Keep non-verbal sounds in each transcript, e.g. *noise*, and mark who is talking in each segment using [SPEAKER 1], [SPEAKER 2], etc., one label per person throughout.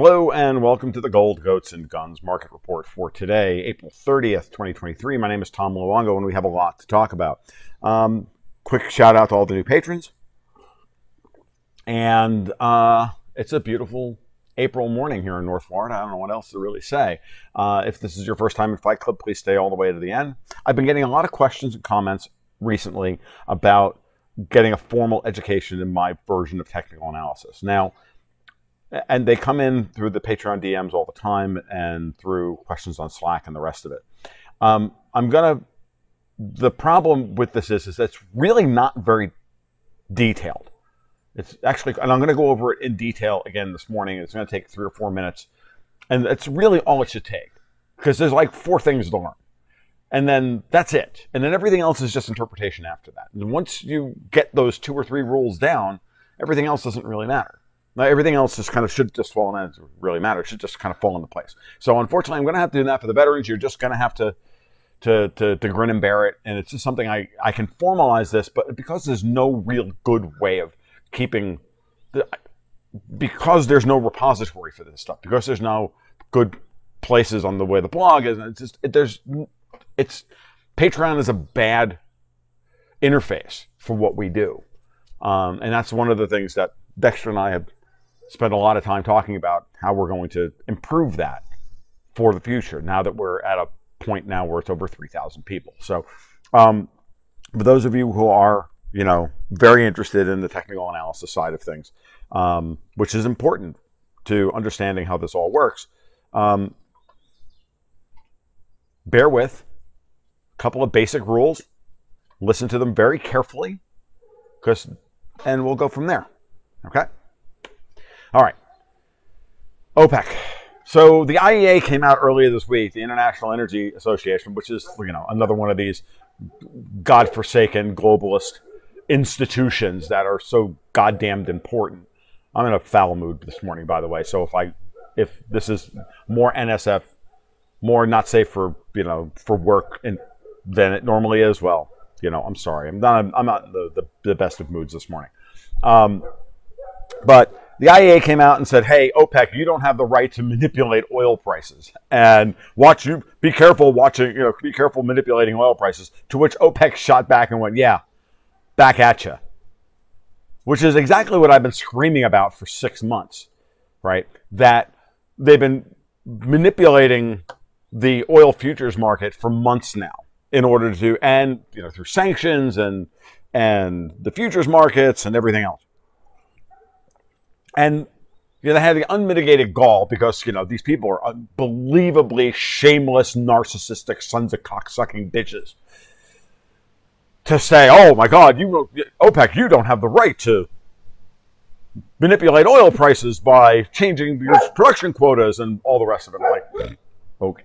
[SPEAKER 1] Hello and welcome to the Gold, Goats, and Guns market report for today, April 30th, 2023. My name is Tom Luongo and we have a lot to talk about. Um, quick shout out to all the new patrons. And uh, it's a beautiful April morning here in North Florida. I don't know what else to really say. Uh, if this is your first time in Fight Club, please stay all the way to the end. I've been getting a lot of questions and comments recently about getting a formal education in my version of technical analysis. Now, and they come in through the Patreon DMs all the time and through questions on Slack and the rest of it. Um, I'm gonna. The problem with this is, is that it's really not very detailed. It's actually, and I'm going to go over it in detail again this morning. It's going to take three or four minutes, and it's really all it should take because there's like four things to learn, and then that's it, and then everything else is just interpretation after that. And once you get those two or three rules down, everything else doesn't really matter. Now, everything else just kind of should just fall in. It really matter. It should just kind of fall into place. So unfortunately, I'm going to have to do that for the veterans. You're just going to have to to, to, to grin and bear it. And it's just something I, I can formalize this, but because there's no real good way of keeping, the, because there's no repository for this stuff, because there's no good places on the way the blog is, it's just, it, there's, it's, Patreon is a bad interface for what we do. Um, and that's one of the things that Dexter and I have spent a lot of time talking about how we're going to improve that for the future now that we're at a point now where it's over 3,000 people. So, um, for those of you who are, you know, very interested in the technical analysis side of things, um, which is important to understanding how this all works, um, bear with a couple of basic rules. Listen to them very carefully, because, and we'll go from there. Okay. All right. OPEC. So the IEA came out earlier this week, the International Energy Association, which is you know another one of these godforsaken globalist institutions that are so goddamned important. I'm in a foul mood this morning, by the way. So if I if this is more NSF, more not safe for you know for work and than it normally is, well, you know, I'm sorry. I'm not I'm not the the, the best of moods this morning. Um, but the IEA came out and said, "Hey, OPEC, you don't have the right to manipulate oil prices, and watch you be careful watching, you know, be careful manipulating oil prices." To which OPEC shot back and went, "Yeah, back at you," which is exactly what I've been screaming about for six months, right? That they've been manipulating the oil futures market for months now in order to, and you know, through sanctions and and the futures markets and everything else. And you know, they had the unmitigated gall because, you know, these people are unbelievably shameless, narcissistic sons of cocksucking bitches. To say, oh my God, you OPEC, you don't have the right to manipulate oil prices by changing your production quotas and all the rest of it. Like, okay,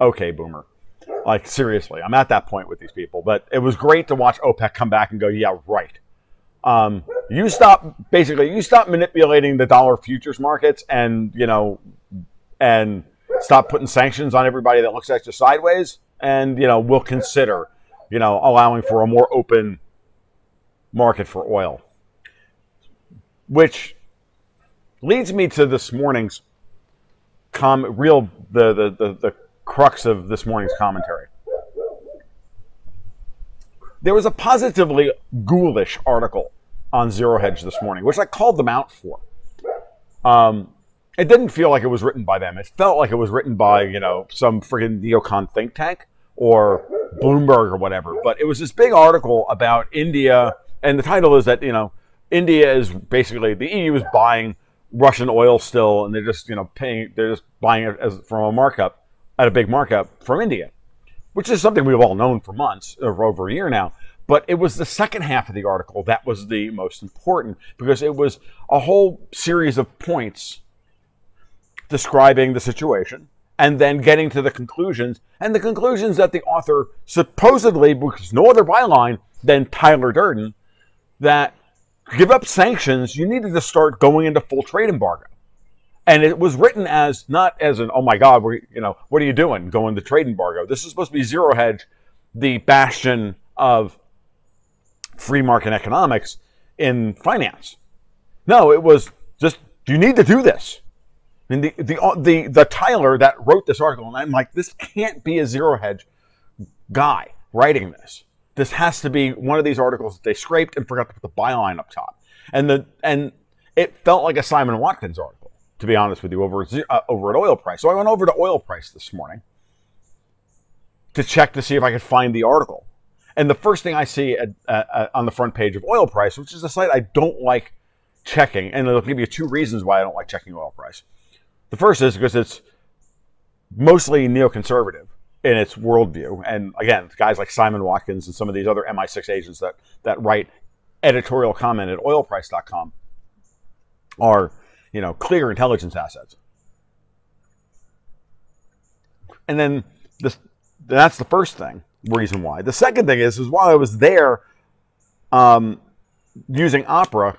[SPEAKER 1] okay, boomer. Like seriously, I'm at that point with these people. But it was great to watch OPEC come back and go, yeah, right. Um, you stop basically you stop manipulating the dollar futures markets and you know and stop putting sanctions on everybody that looks at you sideways and you know we'll consider you know allowing for a more open market for oil. Which leads me to this morning's com real the the, the, the crux of this morning's commentary there was a positively ghoulish article on Zero Hedge this morning, which I called them out for. Um, it didn't feel like it was written by them. It felt like it was written by, you know, some friggin' neocon think tank or Bloomberg or whatever. But it was this big article about India, and the title is that, you know, India is basically, the EU is buying Russian oil still, and they're just, you know, paying, they're just buying it as, from a markup, at a big markup from India, which is something we've all known for months, or over a year now. But it was the second half of the article that was the most important because it was a whole series of points describing the situation and then getting to the conclusions. And the conclusions that the author supposedly, because no other byline than Tyler Durden, that give up sanctions, you needed to start going into full trade embargo. And it was written as not as an, oh my God, we you know, what are you doing? Going to trade embargo. This is supposed to be zero hedge, the bastion of free market economics in finance. No, it was just, you need to do this. I mean, the, the, uh, the, the Tyler that wrote this article, and I'm like, this can't be a zero hedge guy writing this. This has to be one of these articles that they scraped and forgot to put the byline up top. And the and it felt like a Simon Watkins article, to be honest with you, over uh, over at oil price. So I went over to oil price this morning to check to see if I could find the article. And the first thing I see at, uh, on the front page of oil price, which is a site I don't like checking, and it'll give you two reasons why I don't like checking oil price. The first is because it's mostly neoconservative in its worldview. And again, guys like Simon Watkins and some of these other MI6 agents that, that write editorial comment at oilprice.com are, you know, clear intelligence assets. And then this, that's the first thing, reason why. The second thing is, is while I was there um, using Opera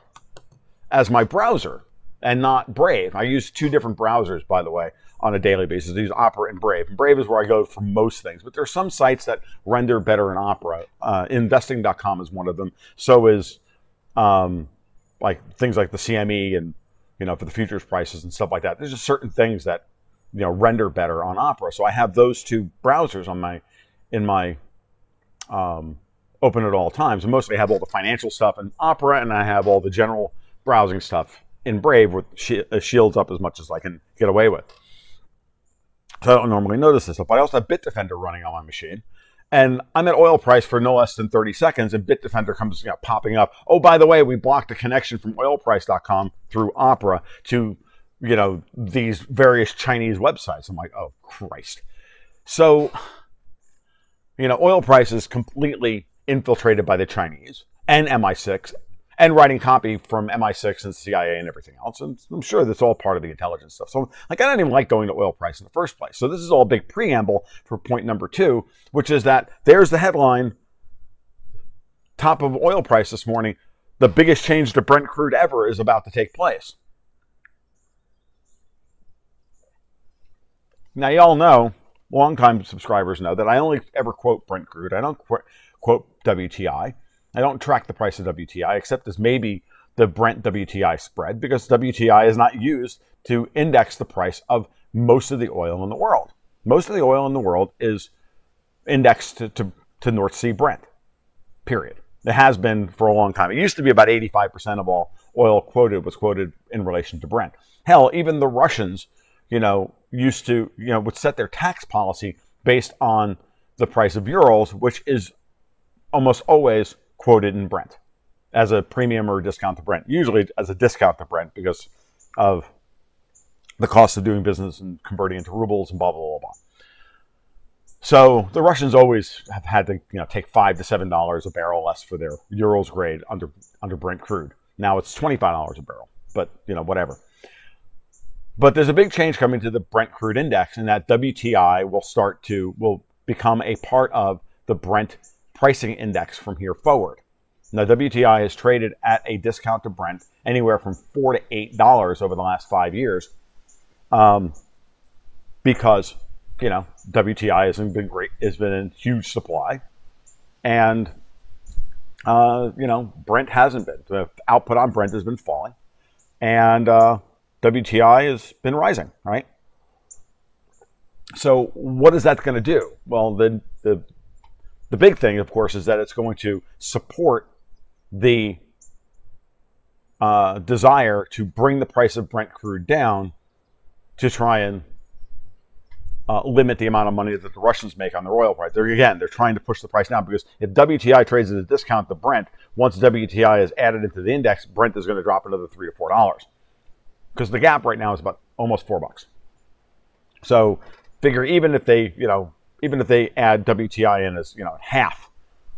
[SPEAKER 1] as my browser and not Brave. I use two different browsers, by the way on a daily basis. I use Opera and Brave. And Brave is where I go for most things, but there are some sites that render better in Opera. Uh, investing.com is one of them. So is um, like things like the CME and you know for the futures prices and stuff like that. There's just certain things that you know render better on Opera. So I have those two browsers on my in my um, open at all times. And mostly I have all the financial stuff in Opera, and I have all the general browsing stuff in Brave with uh, shields up as much as I can get away with. So I don't normally notice this stuff, but I also have Bitdefender running on my machine. And I'm at oil price for no less than 30 seconds, and Bitdefender comes know, popping up. Oh, by the way, we blocked a connection from oilprice.com through Opera to, you know, these various Chinese websites. I'm like, oh, Christ. So, you know, oil price is completely infiltrated by the Chinese and MI6 and writing copy from MI6 and CIA and everything else. And I'm sure that's all part of the intelligence stuff. So, like, I don't even like going to oil price in the first place. So, this is all a big preamble for point number two, which is that there's the headline top of oil price this morning. The biggest change to Brent crude ever is about to take place. Now, y'all know, longtime subscribers know that I only ever quote Brent crude. I don't qu- quote WTI. I don't track the price of WTI except as maybe the Brent WTI spread because WTI is not used to index the price of most of the oil in the world. Most of the oil in the world is indexed to, to, to North Sea Brent, period. It has been for a long time. It used to be about 85% of all oil quoted was quoted in relation to Brent. Hell, even the Russians, you know, used to, you know, would set their tax policy based on the price of Urals, which is almost always quoted in Brent as a premium or discount to Brent, usually as a discount to Brent because of the cost of doing business and converting into rubles and blah, blah, blah, blah. So the Russians always have had to you know, take five to seven dollars a barrel less for their Urals grade under under Brent crude. Now it's twenty five dollars a barrel, but you know whatever. But there's a big change coming to the Brent crude index, and that WTI will start to will become a part of the Brent pricing index from here forward. Now, WTI has traded at a discount to Brent anywhere from four to eight dollars over the last five years, um, because you know WTI hasn't been great, has been in huge supply, and uh, you know Brent hasn't been. The output on Brent has been falling, and uh, WTI has been rising. Right. So, what is that going to do? Well, the the the big thing, of course, is that it's going to support the uh, desire to bring the price of Brent crude down to try and uh, limit the amount of money that the Russians make on their oil price. They're, again, they're trying to push the price down because if WTI trades at a discount to Brent, once WTI is added into the index, Brent is going to drop another three or four dollars because the gap right now is about almost four bucks. So figure even if they, you know, even if they add WTI in as you know half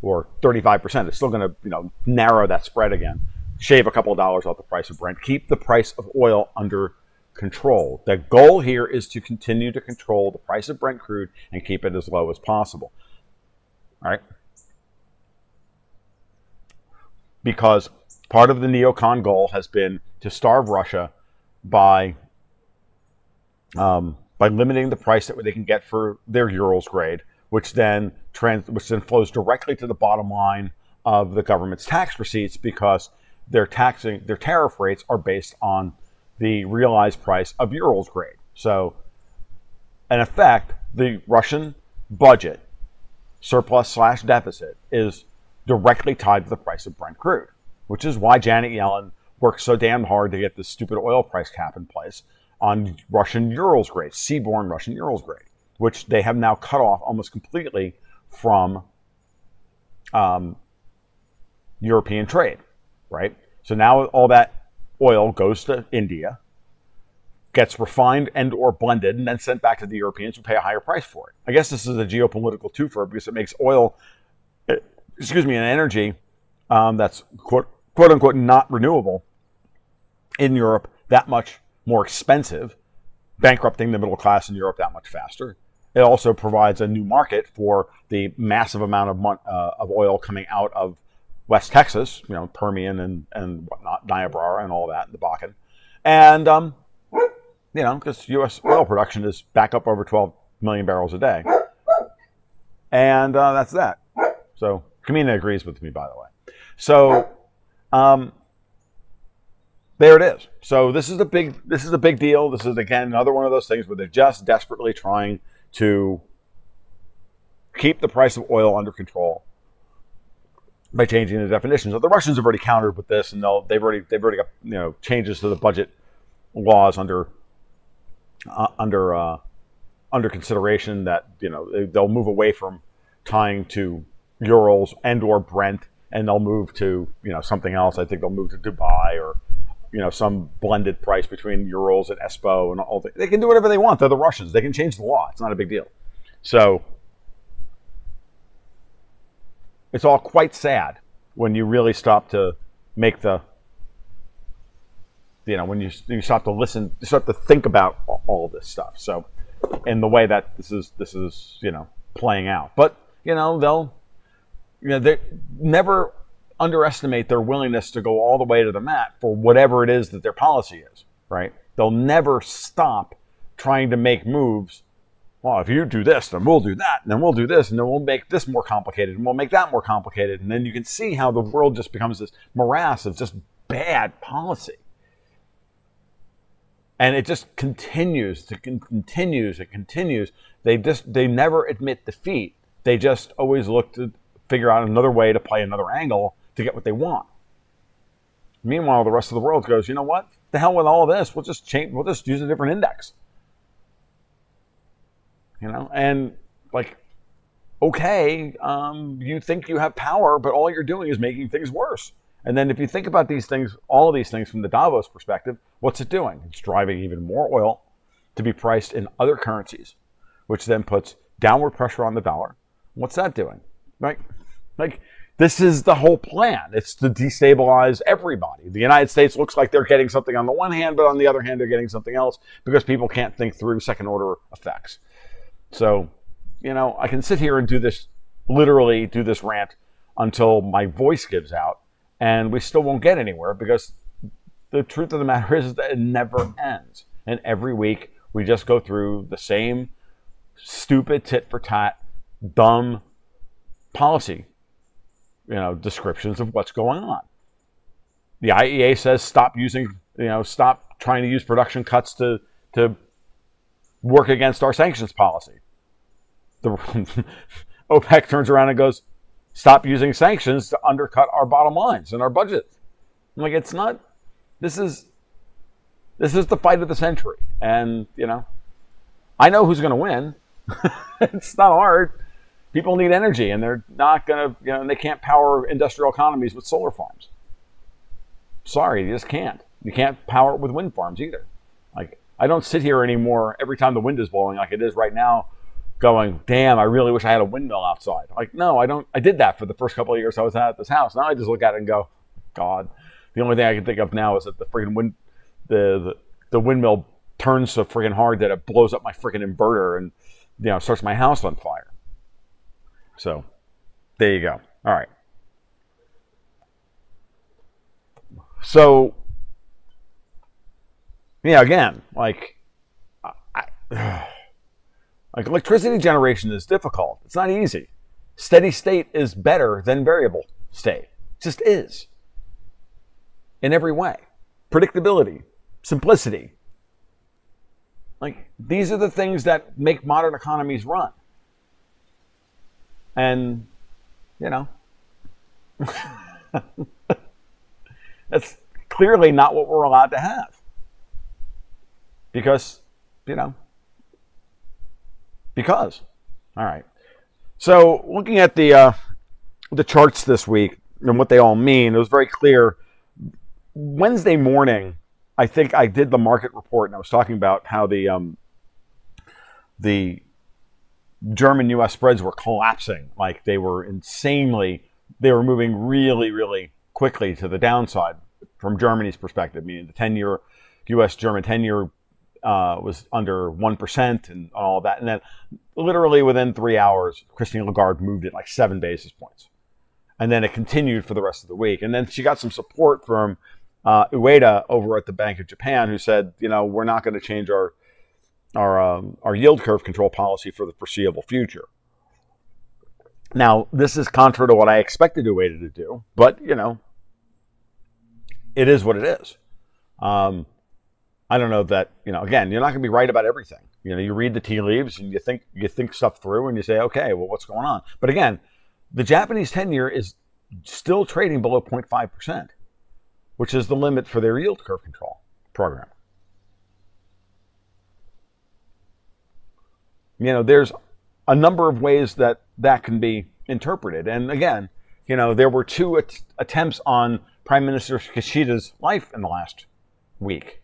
[SPEAKER 1] or 35%, it's still going to you know narrow that spread again, shave a couple of dollars off the price of Brent, keep the price of oil under control. The goal here is to continue to control the price of Brent crude and keep it as low as possible. All right? Because part of the neocon goal has been to starve Russia by um, by limiting the price that they can get for their Urals grade, which then trans, which then flows directly to the bottom line of the government's tax receipts because their taxing their tariff rates are based on the realized price of Urals grade. So, in effect, the Russian budget surplus slash deficit is directly tied to the price of Brent crude, which is why Janet Yellen worked so damn hard to get this stupid oil price cap in place on Russian Urals grade, seaborne Russian Urals grade, which they have now cut off almost completely from um, European trade, right? So now all that oil goes to India, gets refined and or blended, and then sent back to the Europeans who pay a higher price for it. I guess this is a geopolitical twofer because it makes oil, eh, excuse me, an energy um, that's quote, quote unquote not renewable in Europe that much more expensive, bankrupting the middle class in Europe that much faster. It also provides a new market for the massive amount of, uh, of oil coming out of West Texas, you know, Permian and, and whatnot, Niobrara and all that, the Bakken. And, um, you know, because U.S. oil production is back up over 12 million barrels a day. And uh, that's that. So, Kamina agrees with me, by the way. So, um, there it is. So this is a big this is a big deal. This is again another one of those things where they're just desperately trying to keep the price of oil under control by changing the definitions. So the Russians have already countered with this, and they'll, they've already they've already got you know changes to the budget laws under uh, under uh, under consideration that you know they'll move away from tying to Urals and or Brent, and they'll move to you know something else. I think they'll move to Dubai or you know some blended price between Urals and Espo and all. The, they can do whatever they want. They're the Russians. They can change the law. It's not a big deal. So it's all quite sad when you really stop to make the you know when you you start to listen you start to think about all this stuff so in the way that this is this is you know playing out but you know they'll you know they never underestimate their willingness to go all the way to the mat for whatever it is that their policy is right? They'll never stop trying to make moves. Well, if you do this, then we'll do that, and then we'll do this, and then we'll make this more complicated, and we'll make that more complicated. And then you can see how the world just becomes this morass of just bad policy. And it just continues to continues it continues. They just they never admit defeat. They just always look to figure out another way to play another angle to get what they want meanwhile the rest of the world goes you know what the hell with all this we'll just change we'll just use a different index you know and like okay um, you think you have power but all you're doing is making things worse and then if you think about these things, all of these things from the Davos perspective, what's it doing? It's driving even more oil to be priced in other currencies, which then puts downward pressure on the dollar. What's that doing? Right? Like this is the whole plan. It's to destabilize everybody. The United States looks like they're getting something on the one hand, but on the other hand, they're getting something else because people can't think through second order effects. So, you know, I can sit here and do this, literally do this rant until my voice gives out and we still won't get anywhere because the truth of the matter is that it never ends. And every week we just go through the same stupid tit for tat, dumb policy, you know, descriptions of what's going on. The IEA says stop using, you know, stop trying to use production cuts to to work against our sanctions policy. The *laughs* OPEC turns around and goes, stop using sanctions to undercut our bottom lines and our budget. I'm like, it's not. This is this is the fight of the century, and you know, I know who's going to win. *laughs* it's not hard. People need energy, and they're not going to. You know, they can't power industrial economies with solar farms. Sorry, you just can't. You can't power it with wind farms either. Like I don't sit here anymore every time the wind is blowing like it is right now going, damn, I really wish I had a windmill outside. Like, no, I don't. I did that for the first couple of years I was at this house. Now I just look at it and go, God. The only thing I can think of now is that the freaking wind, the, the, the windmill turns so freaking hard that it blows up my freaking inverter and, you know, starts my house on fire. So, there you go. All right. So, yeah, again, like, I, *sighs* Like electricity generation is difficult. It's not easy. Steady state is better than variable state. It just is. In every way. Predictability. simplicity. Like these are the things that make modern economies run. And you know, *laughs* that's clearly not what we're allowed to have. Because, you know, because. All right. So looking at the uh, the charts this week and what they all mean, it was very clear. Wednesday morning, I think I did the market report and I was talking about how the um, the German U.S. spreads were collapsing, like they were insanely, they were moving really, really quickly to the downside from Germany's perspective. Meaning the ten-year U.S. German ten-year uh, was under 1% and all that. And then literally within three hours, Christine Lagarde moved it like seven basis points. And then it continued for the rest of the week. And then she got some support from uh, Ueda over at the Bank of Japan, who said, you know, we're not going to change our our um, our yield curve control policy for the foreseeable future. Now, this is contrary to what I expected Ueda to do, but you know, it is what it is. Um, I don't know that you know. Again, you're not going to be right about everything. You know, you read the tea leaves and you think you think stuff through, and you say, okay, well, what's going on? But again, the Japanese ten-year is still trading below 0.5 percent, which is the limit for their yield curve control program. You know, there's a number of ways that that can be interpreted, and again, you know, there were two at- attempts on Prime Minister Kishida's life in the last week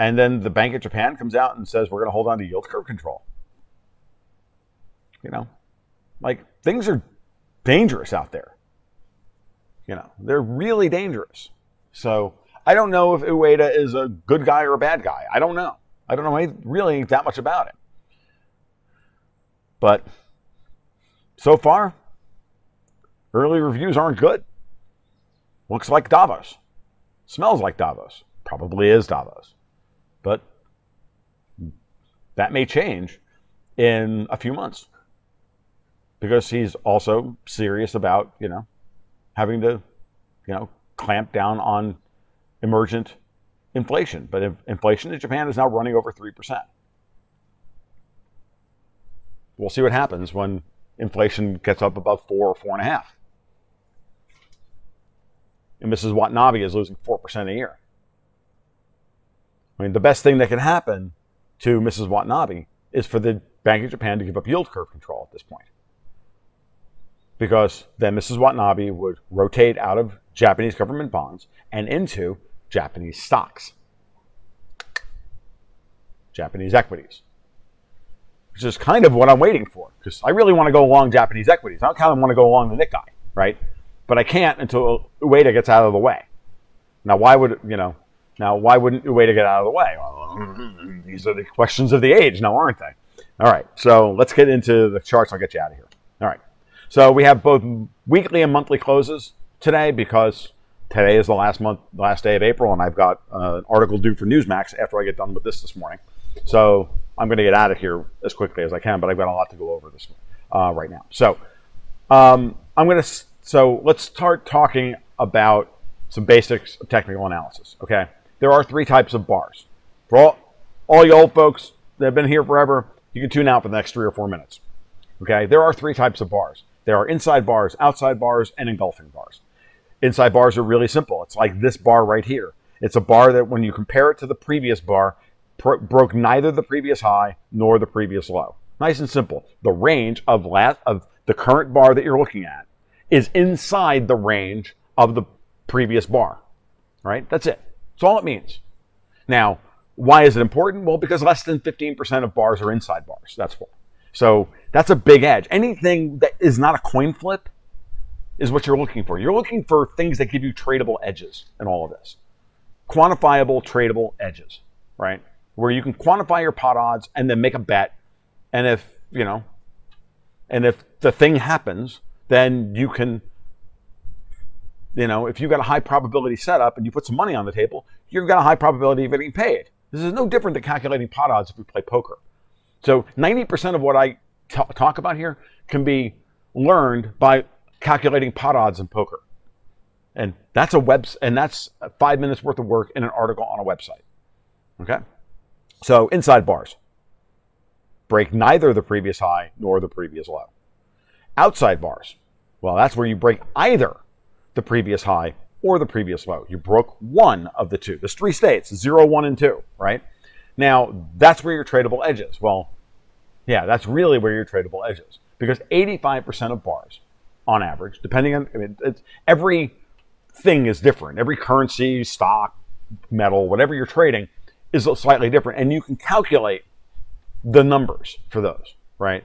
[SPEAKER 1] and then the Bank of Japan comes out and says, we're going to hold on to yield curve control. You know, like things are dangerous out there. You know, they're really dangerous. So I don't know if Ueda is a good guy or a bad guy. I don't know. I don't know really that much about it. But so far, early reviews aren't good. Looks like Davos. Smells like Davos. Probably is Davos. But that may change in a few months because he's also serious about, you know, having to, you know, clamp down on emergent inflation. But inflation in Japan is now running over 3%. We'll see what happens when inflation gets up above four or four and a half. And Mrs. Watanabe is losing 4% a year. I mean, the best thing that can happen to Mrs. Watanabe is for the Bank of Japan to give up yield curve control at this point. Because then Mrs. Watanabe would rotate out of Japanese government bonds and into Japanese stocks, Japanese equities, which is kind of what I'm waiting for. Because I really want to go along Japanese equities. I kind of want to go along the Nikkei, right? But I can't until Ueda gets out of the way. Now, why would, you know, now, why wouldn't Ueda get out of the way? Well, *laughs* these are the questions of the age now, aren't they? All right, so let's get into the charts. I'll get you out of here. All right, so we have both weekly and monthly closes today because today is the last month, last day of April, and I've got uh, an article due for Newsmax after I get done with this this morning. So I'm going to get out of here as quickly as I can, but I've got a lot to go over this uh, right now. So um, I'm going to. So let's start talking about some basics of technical analysis. Okay there are three types of bars. For all, all you old folks that have been here forever, you can tune out for the next three or four minutes. Okay, there are three types of bars. There are inside bars, outside bars, and engulfing bars. Inside bars are really simple. It's like this bar right here. It's a bar that, when you compare it to the previous bar, broke neither the previous high nor the previous low. Nice and simple. The range of last of the current bar that you're looking at is inside the range of the previous bar. Right? That's it. That's all it means. Now, why is it important? Well, because less than 15% of bars are inside bars. That's why. So that's a big edge. Anything that is not a coin flip is what you're looking for. You're looking for things that give you tradable edges in all of this. Quantifiable tradable edges, right? Where you can quantify your pot odds and then make a bet. And if, you know, and if the thing happens, then you can you know, if you've got a high probability setup and you put some money on the table, you've got a high probability of getting paid. This is no different than calculating pot odds if you play poker. So 90% of what I t- talk about here can be learned by calculating pot odds in poker. And that's a web, and that's five minutes worth of work in an article on a website. Okay. So inside bars break neither the previous high nor the previous low. Outside bars, well, that's where you break either the previous high or the previous low. You broke one of the two. There's three states, zero, one, and two, right? Now, that's where your tradable edge is. Well, yeah, that's really where your tradable edge is because 85% of bars, on average, depending on I mean, it's, every thing is different. Every currency, stock, metal, whatever you're trading is slightly different, and you can calculate the numbers for those, right?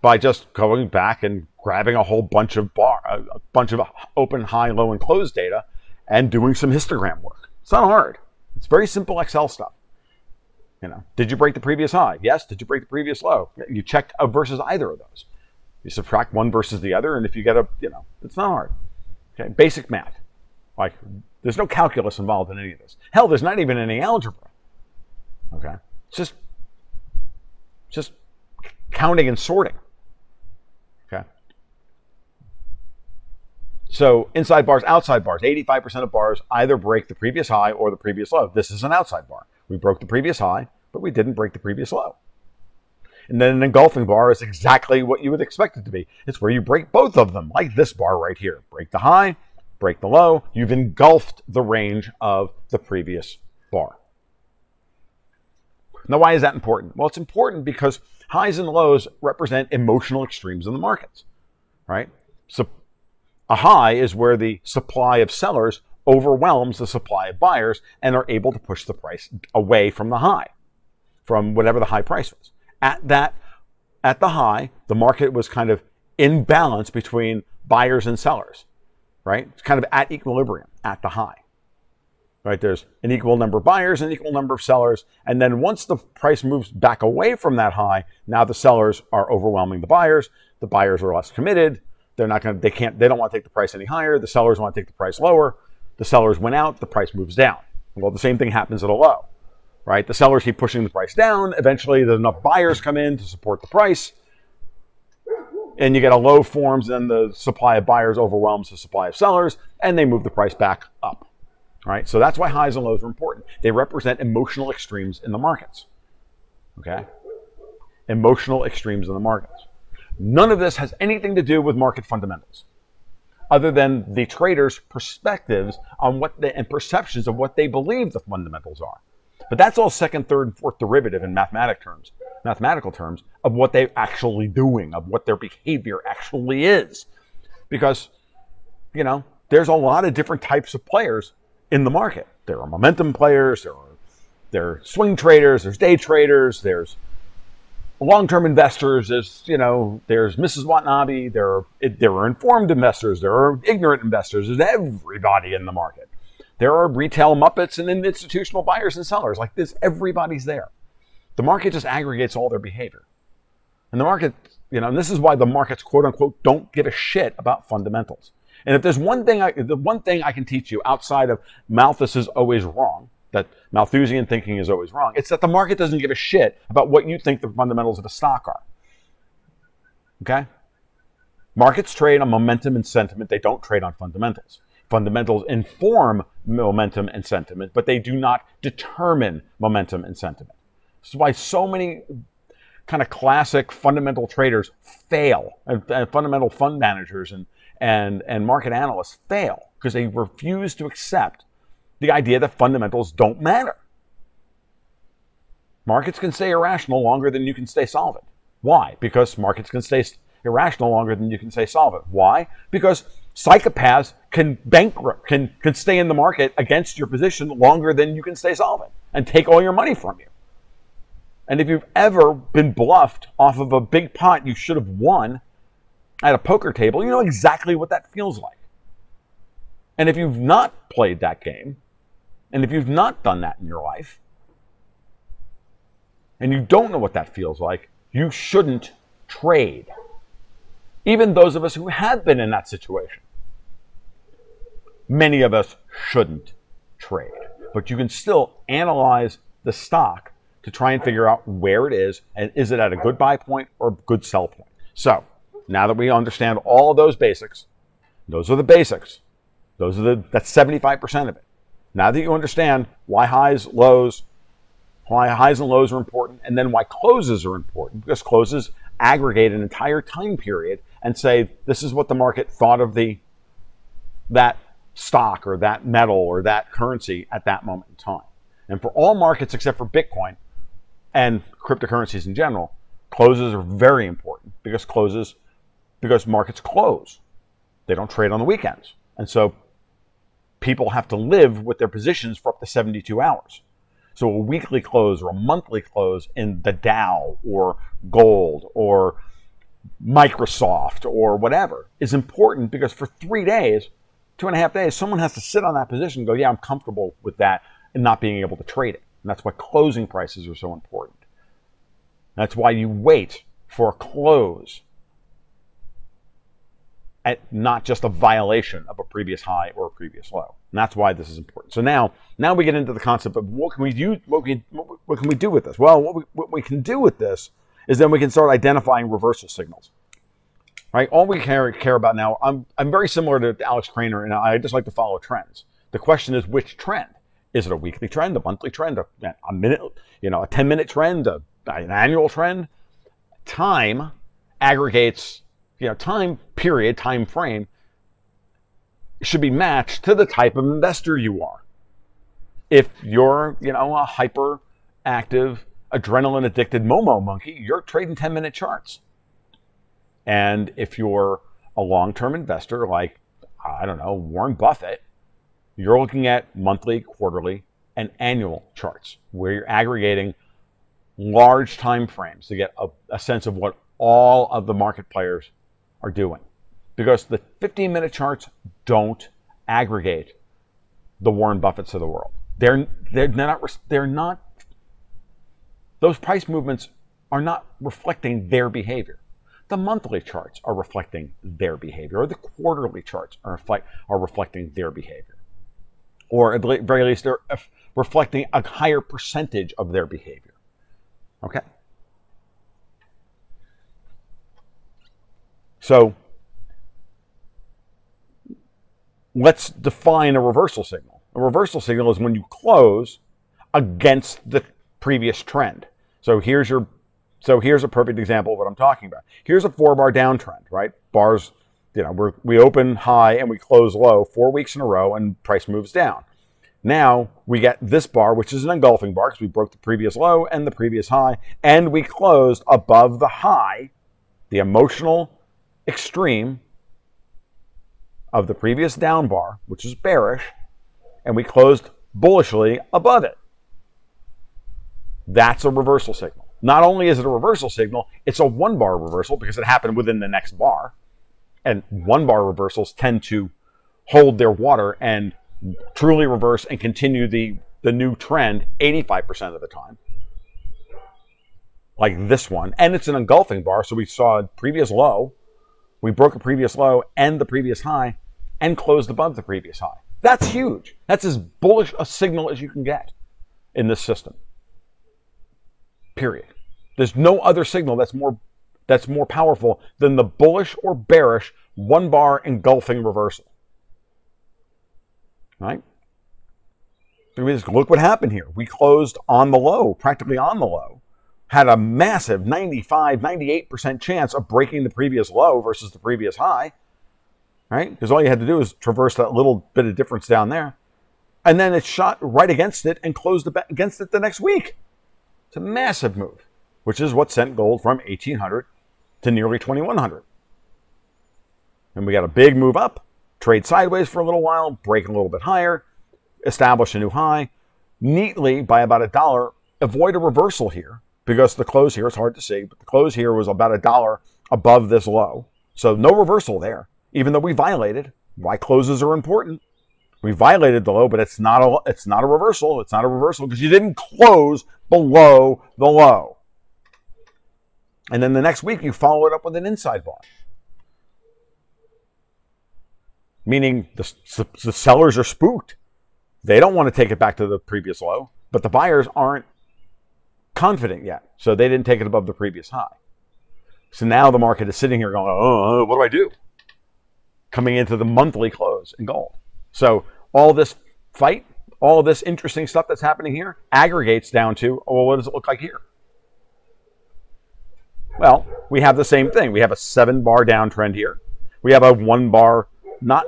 [SPEAKER 1] By just going back and grabbing a whole bunch of bar, a bunch of open, high, low, and close data, and doing some histogram work. It's not hard. It's very simple Excel stuff. You know, did you break the previous high? Yes. Did you break the previous low? You check versus either of those. You subtract one versus the other, and if you get a, you know, it's not hard. Okay, basic math. Like, there's no calculus involved in any of this. Hell, there's not even any algebra. Okay, it's just, just counting and sorting. Okay. So inside bars, outside bars, 85% of bars either break the previous high or the previous low. This is an outside bar. We broke the previous high, but we didn't break the previous low. And then an engulfing bar is exactly what you would expect it to be. It's where you break both of them, like this bar right here. Break the high, break the low. You've engulfed the range of the previous bar. Now, why is that important? Well, it's important because highs and lows represent emotional extremes in the markets, right? So a high is where the supply of sellers overwhelms the supply of buyers and are able to push the price away from the high, from whatever the high price was. At that, at the high, the market was kind of in balance between buyers and sellers, right? It's kind of at equilibrium at the high. Right, there's an equal number of buyers, an equal number of sellers, and then once the price moves back away from that high, now the sellers are overwhelming the buyers. The buyers are less committed. They're not going to, they can't, they don't want to take the price any higher. The sellers want to take the price lower. The sellers went out, the price moves down. Well, the same thing happens at a low, right? The sellers keep pushing the price down. Eventually, there's enough buyers come in to support the price. And you get a low forms, and the supply of buyers overwhelms the supply of sellers, and they move the price back up. Right? So that's why highs and lows are important. They represent emotional extremes in the markets. Okay? Emotional extremes in the markets. None of this has anything to do with market fundamentals other than the traders' perspectives on what they, and perceptions of what they believe the fundamentals are. But that's all second, third, and fourth derivative in mathematic terms, mathematical terms of what they're actually doing, of what their behavior actually is. Because, you know, there's a lot of different types of players in the market. There are momentum players, there are there are swing traders, there's day traders, there's long-term investors. There's, you know, there's Mrs. Watanabe. There are there are informed investors. There are ignorant investors. There's everybody in the market. There are retail muppets and then institutional buyers and sellers. Like this, everybody's there. The market just aggregates all their behavior, and the market, you know, and this is why the markets, quote unquote, don't give a shit about fundamentals. And if there's one thing, I, the one thing I can teach you outside of Malthus is always wrong, that Malthusian thinking is always wrong. It's that the market doesn't give a shit about what you think the fundamentals of a stock are. Okay? Markets trade on momentum and sentiment. They don't trade on fundamentals. Fundamentals inform momentum and sentiment, but they do not determine momentum and sentiment. This is why so many kind of classic fundamental traders fail, and, and fundamental fund managers and, and, and market analysts fail because they refuse to accept the idea that fundamentals don't matter. Markets can stay irrational longer than you can stay solvent. Why? Because markets can stay irrational longer than you can stay solvent. Why? Because psychopaths can bankrupt can, can stay in the market against your position longer than you can stay solvent and take all your money from you. And if you've ever been bluffed off of a big pot you should have won at a poker table, you know exactly what that feels like. And if you've not played that game, and if you've not done that in your life, and you don't know what that feels like, you shouldn't trade. Even those of us who have been in that situation. Many of us shouldn't trade. But you can still analyze the stock to try and figure out where it is and is it at a good buy point or good sell point. So now that we understand all of those basics, those are the basics. Those are the that's 75% of it. Now that you understand why highs, lows, why highs and lows are important, and then why closes are important, because closes aggregate an entire time period and say this is what the market thought of the that stock or that metal or that currency at that moment in time. And for all markets except for Bitcoin and cryptocurrencies in general, closes are very important because closes because markets close. They don't trade on the weekends. And so people have to live with their positions for up to 72 hours. So a weekly close or a monthly close in the Dow or gold or Microsoft or whatever is important because for three days, two and a half days, someone has to sit on that position and go, yeah, I'm comfortable with that and not being able to trade it. And that's why closing prices are so important. That's why you wait for a close at not just a violation of a previous high or a previous low. And that's why this is important. So now, now we get into the concept of what can we do? What, we, what can we do with this? Well, what we, what we can do with this is then we can start identifying reversal signals. Right? All we care, care about now, I'm, I'm very similar to Alex Krainer, and I just like to follow trends. The question is which trend? Is it a weekly trend, a monthly trend, a, a minute, you know, a 10 minute trend, a, an annual trend? Time aggregates, you know, time period, time frame should be matched to the type of investor you are. If you're, you know, a hyper active adrenaline addicted Momo monkey, you're trading 10 minute charts. And if you're a long term investor like, I don't know, Warren Buffett, you're looking at monthly, quarterly, and annual charts where you're aggregating large time frames to get a, a sense of what all of the market players are doing. Because the 15 minute charts don't aggregate the Warren Buffetts of the world. They're, they're, not, they're not those price movements are not reflecting their behavior. The monthly charts are reflecting their behavior, or the quarterly charts are, reflect, are reflecting their behavior. Or at the very least, they're uh, reflecting a higher percentage of their behavior. Okay? So let's define a reversal signal. A reversal signal is when you close against the previous trend. So here's your so here's a perfect example of what I'm talking about. Here's a four bar downtrend, right? Bars, you know, we're, we open high and we close low four weeks in a row and price moves down. Now we get this bar, which is an engulfing bar because we broke the previous low and the previous high, and we closed above the high, the emotional extreme of the previous down bar, which is bearish, and we closed bullishly above it. That's a reversal signal. Not only is it a reversal signal, it's a one bar reversal because it happened within the next bar. And one bar reversals tend to hold their water and truly reverse and continue the, the new trend 85% of the time. Like this one. And it's an engulfing bar. So we saw a previous low. We broke a previous low and the previous high and closed above the previous high. That's huge. That's as bullish a signal as you can get in this system. Period. There's no other signal that's more that's more powerful than the bullish or bearish one bar engulfing reversal. Right? Look what happened here. We closed on the low, practically on the low. Had a massive 95, 98% chance of breaking the previous low versus the previous high. Right? Because all you had to do is traverse that little bit of difference down there. And then it shot right against it and closed against it the next week. It's a massive move, which is what sent gold from 1800 to nearly 2100. And we got a big move up, trade sideways for a little while, break a little bit higher, establish a new high, neatly by about a dollar, avoid a reversal here because the close here is hard to see, but the close here was about a dollar above this low. So no reversal there, even though we violated. Why closes are important. We violated the low, but it's not a it's not a reversal. It's not a reversal because you didn't close below the low. And then the next week you follow it up with an inside bar. Meaning the, the sellers are spooked. They don't want to take it back to the previous low, but the buyers aren't confident yet. So they didn't take it above the previous high. So now the market is sitting here going, oh, what do I do? Coming into the monthly close in gold. So all this fight, all this interesting stuff that's happening here aggregates down to, oh, well, what does it look like here? Well, we have the same thing. We have a seven bar downtrend here. We have a one bar, not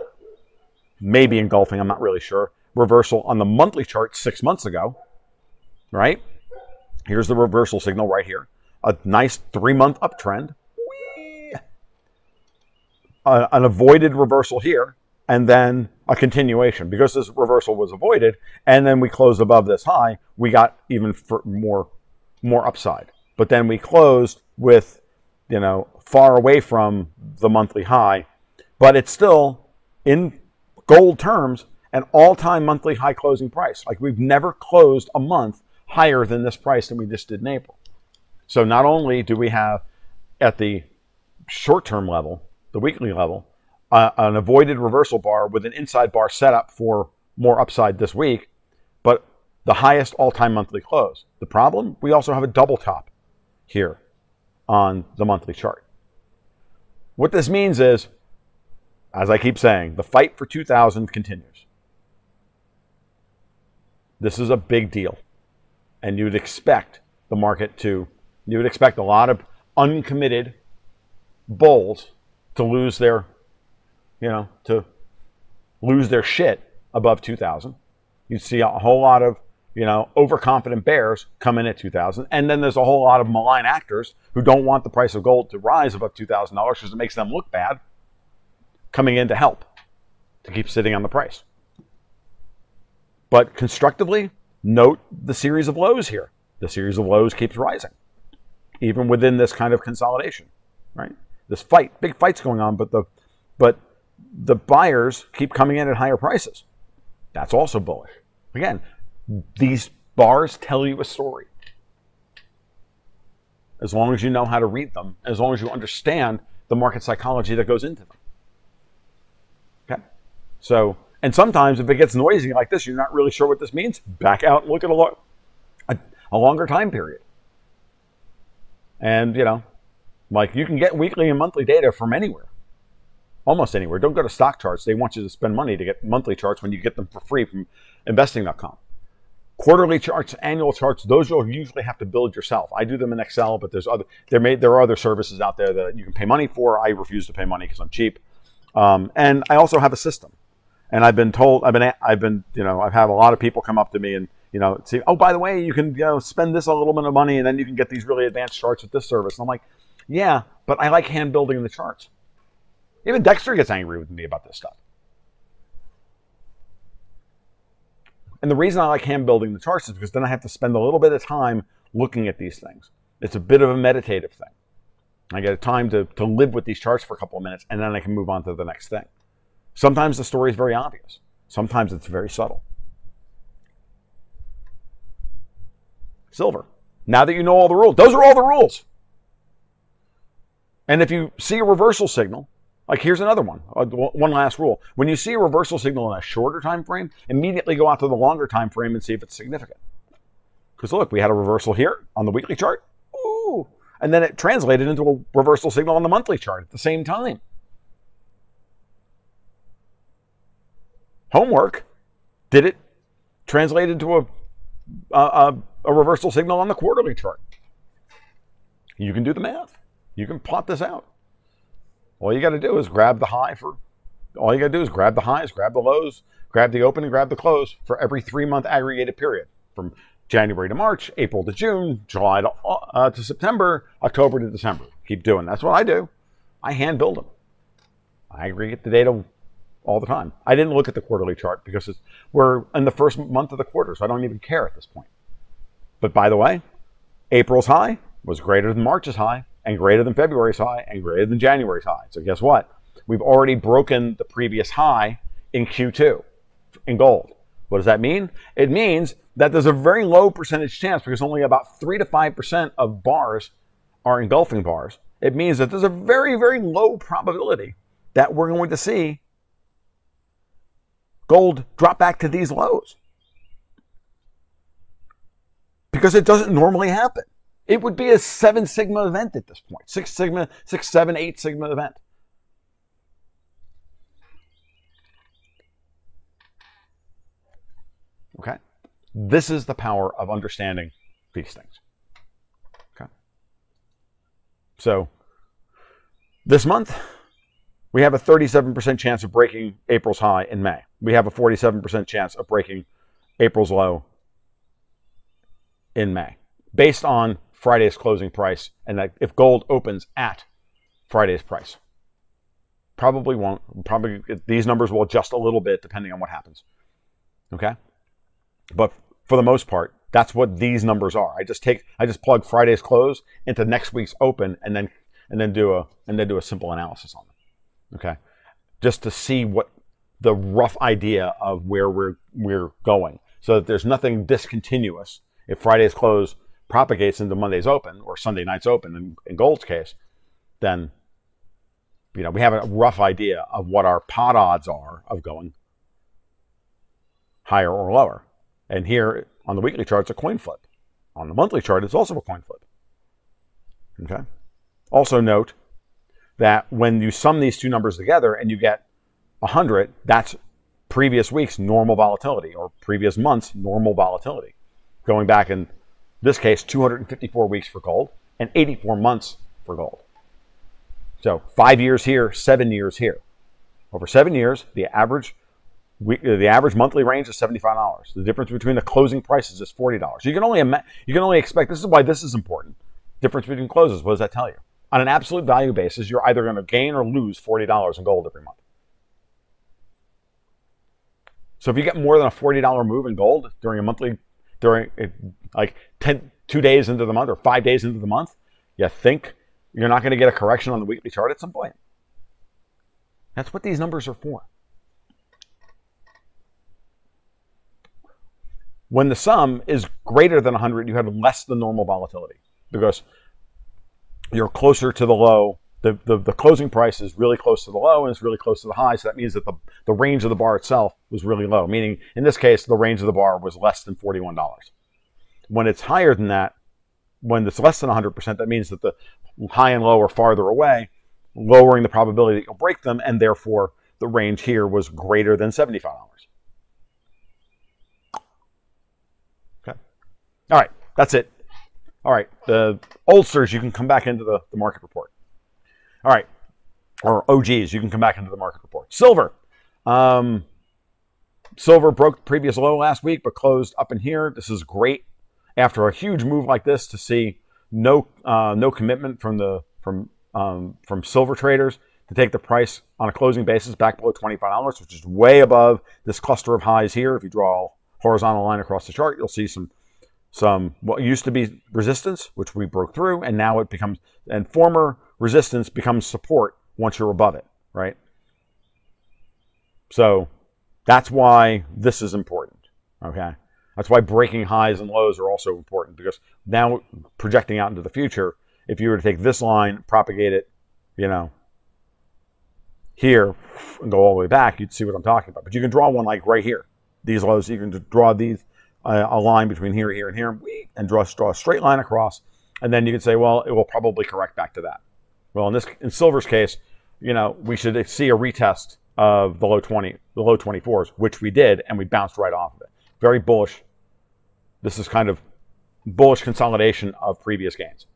[SPEAKER 1] maybe engulfing, I'm not really sure, reversal on the monthly chart six months ago, right? Here's the reversal signal right here. A nice three month uptrend. Uh, an avoided reversal here, and then a continuation. Because this reversal was avoided, and then we closed above this high, we got even more, more upside. But then we closed with, you know, far away from the monthly high, but it's still in gold terms an all-time monthly high closing price. Like we've never closed a month higher than this price than we just did in April. So not only do we have at the short-term level, the weekly level, uh, an avoided reversal bar with an inside bar setup for more upside this week, but the highest all-time monthly close. The problem, we also have a double top here on the monthly chart. What this means is, as I keep saying, the fight for 2000 continues. This is a big deal. And you'd expect the market to, you would expect a lot of uncommitted bulls to lose their, you know, to lose their shit above 2000. You'd see a whole lot of you know, overconfident bears come in at 2000 and then there's a whole lot of malign actors who don't want the price of gold to rise above $2000 because it makes them look bad coming in to help to keep sitting on the price. But constructively note the series of lows here. The series of lows keeps rising even within this kind of consolidation right? This fight big fights going on but the but the buyers keep coming in at higher prices. That's also bullish. Again these bars tell you a story. As long as you know how to read them, as long as you understand the market psychology that goes into them. Okay. So, and sometimes if it gets noisy like this, you're not really sure what this means, back out and look at a, lo- a, a longer time period. And, you know, like you can get weekly and monthly data from anywhere almost anywhere. Don't go to stock charts. They want you to spend money to get monthly charts when you get them for free from investing.com. Quarterly charts, annual charts, those you'll usually have to build yourself. I do them in Excel, but there's other there may there are other services out there that you can pay money for. I refuse to pay money because I'm cheap. Um, and I also have a system. And I've been told I've been I've been you know I've had a lot of people come up to me and you know say oh by the way you can you know spend this a little bit of money and then you can get these really advanced charts with this service. And I'm like yeah, but I like hand building the charts. Even Dexter gets angry with me about this stuff. And the reason I like hand building the charts is because then I have to spend a little bit of time looking at these things. It's a bit of a meditative thing. I get a time to, to live with these charts for a couple of minutes and then I can move on to the next thing. Sometimes the story is very obvious. Sometimes it's very subtle. Silver. Now that you know all the rules, those are all the rules. And if you see a reversal signal, like here's another one. Uh, one last rule: when you see a reversal signal in a shorter time frame, immediately go out to the longer time frame and see if it's significant. Because look, we had a reversal here on the weekly chart, ooh, and then it translated into a reversal signal on the monthly chart at the same time. Homework: did it translate into a a, a reversal signal on the quarterly chart? You can do the math. You can plot this out. All you got to do is grab the high for, all you got to do is grab the highs, grab the lows, grab the open and grab the close for every three month aggregated period from January to March, April to June, July to, uh, to September, October to December. Keep doing. That's what I do. I hand build them. I aggregate the data all the time. I didn't look at the quarterly chart because we're in the first month of the quarter, so I don't even care at this point. But by the way, April's high was greater than March's high and greater than February's high and greater than January's high. So guess what? We've already broken the previous high in Q2 in gold. What does that mean? It means that there's a very low percentage chance because only about 3 to 5% of bars are engulfing bars. It means that there's a very, very low probability that we're going to see gold drop back to these lows. Because it doesn't normally happen. It would be a seven sigma event at this point. Six sigma, six, seven, eight sigma event. Okay? This is the power of understanding these things. Okay? So, this month, we have a 37% chance of breaking April's high in May. We have a 47% chance of breaking April's low in May, based on Friday's closing price, and that if gold opens at Friday's price. Probably won't. Probably these numbers will adjust a little bit depending on what happens. Okay? But for the most part, that's what these numbers are. I just take I just plug Friday's close into next week's open and then and then do a and then do a simple analysis on them. Okay? Just to see what the rough idea of where we're we're going. So that there's nothing discontinuous. If Friday's close propagates into Monday's open or Sunday night's open in, in gold's case, then you know we have a rough idea of what our pot odds are of going higher or lower. And here on the weekly chart, it's a coin flip. On the monthly chart, it's also a coin flip. Okay. Also note that when you sum these two numbers together and you get 100, that's previous week's normal volatility or previous month's normal volatility. Going back in this case, 254 weeks for gold and 84 months for gold. So five years here, seven years here. Over seven years, the average we, uh, the average monthly range is seventy-five dollars. The difference between the closing prices is forty dollars. You can only you can only expect. This is why this is important. Difference between closes. What does that tell you? On an absolute value basis, you're either going to gain or lose forty dollars in gold every month. So if you get more than a forty dollar move in gold during a monthly, during like 10, two days into the month or five days into the month, you think you're not going to get a correction on the weekly chart at some point. That's what these numbers are for. When the sum is greater than 100, you have less than normal volatility because you're closer to the low. The, the, the, closing price is really close to the low and it's really close to the high. So that means that the, the range of the bar itself was really low, meaning in this case, the range of the bar was less than $41. When it's higher than that, when it's less than 100%, that means that the high and low are farther away, lowering the probability that you'll break them, and therefore the range here was greater than $75. Okay. All right, that's it. All right, the oldsters, you can come back into the, the market report. All right, or OGs, you can come back into the market report. Silver. Um, silver broke the previous low last week, but closed up in here. This is great after a huge move like this to see no uh, no commitment from the from um, from silver traders to take the price on a closing basis back below $25, which is way above this cluster of highs here. If you draw a horizontal line across the chart, you'll see some some what used to be resistance, which we broke through, and now it becomes and former resistance becomes support once you're above it, right? So that's why this is important. Okay. That's why breaking highs and lows are also important because now projecting out into the future, if you were to take this line, propagate it, you know, here and go all the way back, you'd see what I'm talking about. But you can draw one like right here. These lows, you can draw these uh, a, line between here, here, and here, and draw, draw a straight line across. And then you can say, well, it will probably correct back to that. Well, in this in silver's case, you know, we should see a retest of the low 20, the low 24s, which we did, and we bounced right off of it. Very bullish. This is kind of bullish consolidation of previous gains.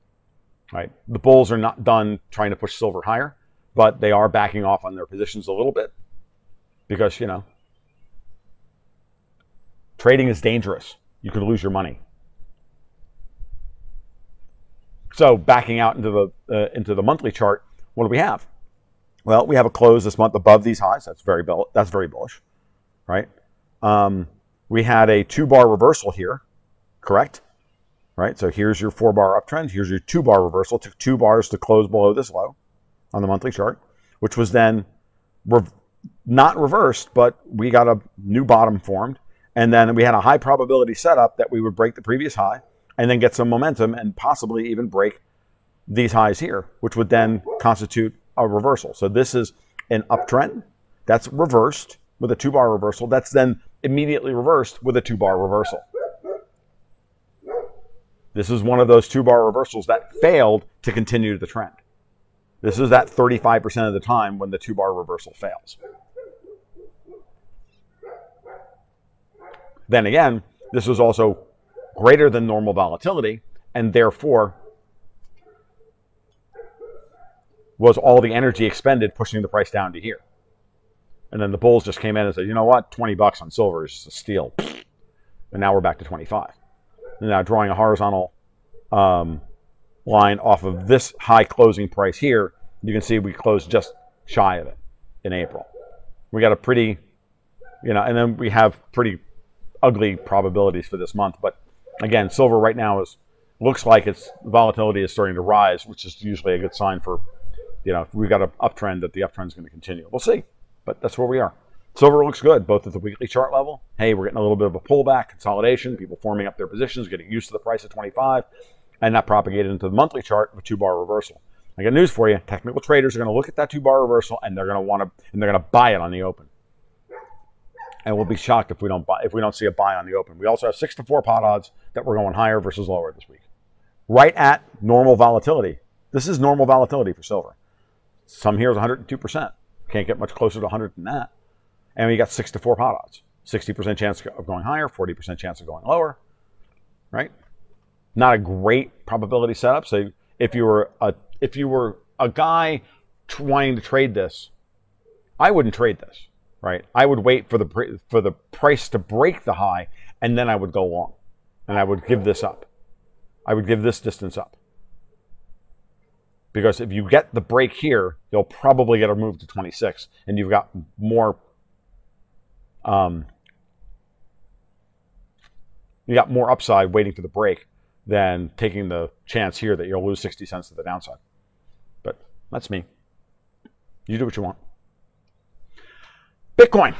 [SPEAKER 1] Right? The bulls are not done trying to push silver higher, but they are backing off on their positions a little bit because, you know, Trading is dangerous. You could lose your money. So backing out into the uh, into the monthly chart, what do we have? Well, we have a close this month above these highs. That's very that's very bullish, right? Um, we had a two bar reversal here, correct? Right. So here's your four bar uptrend. Here's your two bar reversal. It took two bars to close below this low on the monthly chart, which was then re- not reversed, but we got a new bottom formed and then we had a high probability setup that we would break the previous high and then get some momentum and possibly even break these highs here, which would then constitute a reversal. So this is an uptrend that's reversed with a two bar reversal. That's then immediately reversed with a two bar reversal. This is one of those two bar reversals that failed to continue the trend. This is that 35% of the time when the two bar reversal fails. Then again, this was also greater than normal volatility, and therefore was all the energy expended pushing the price down to here. And then the bulls just came in and said, you know what, 20 bucks on silver is a steal. *laughs* And now we're back to 25. And now drawing a horizontal um, line off of this high closing price here, you can see we closed just shy of it in April. We got a pretty, you know, and then we have pretty ugly probabilities for this month. But again, silver right now is looks like its volatility is starting to rise, which is usually a good sign for, you know, we've got an uptrend that the uptrend is going to continue. We'll see, but that's where we are. Silver looks good, both at the weekly chart level. Hey, we're getting a little bit of a pullback, consolidation, people forming up their positions, getting used to the price of 25, and that propagated into the monthly chart of a two-bar reversal. I got news for you. Technical traders are going to look at that two-bar reversal and they're going to want to and they're going to buy it on the open. And we'll be shocked if we don't buy if we don't see a buy on the open. We also have six to four pot odds that we're going higher versus lower this week. Right at normal volatility. This is normal volatility for silver. Sum here is 102%. Can't get much closer to 100 than that. And we got six to four pot odds. 60% chance of going higher, 40% chance of going lower. Right? Not a great probability setup. So if you were a if you were a guy trying to trade this, I wouldn't trade this, right? I would wait for the for the price to break the high, and then I would go long, and I would give this up. I would give this distance up because if you get the break here, you'll probably get a move to 26, and you've got more. Um, you got more upside waiting for the break than taking the chance here that you'll lose 60 cents to the downside. But that's me. You do what you want. Bitcoin.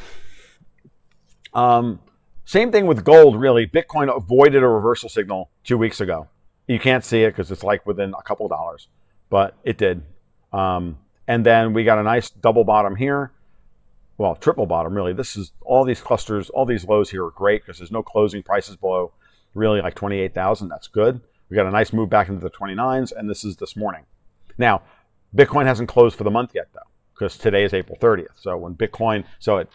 [SPEAKER 1] Um, same thing with gold, really. Bitcoin avoided a reversal signal two weeks ago. You can't see it because it's like within a couple of dollars, but it did. Um, and then we got a nice double bottom here. Well, triple bottom, really. This is all these clusters, all these lows here are great because there's no closing prices below really like 28,000. That's good. We got a nice move back into the 29s, and this is this morning. Now, Bitcoin hasn't closed for the month yet, though, because today is April 30th. So when Bitcoin, so at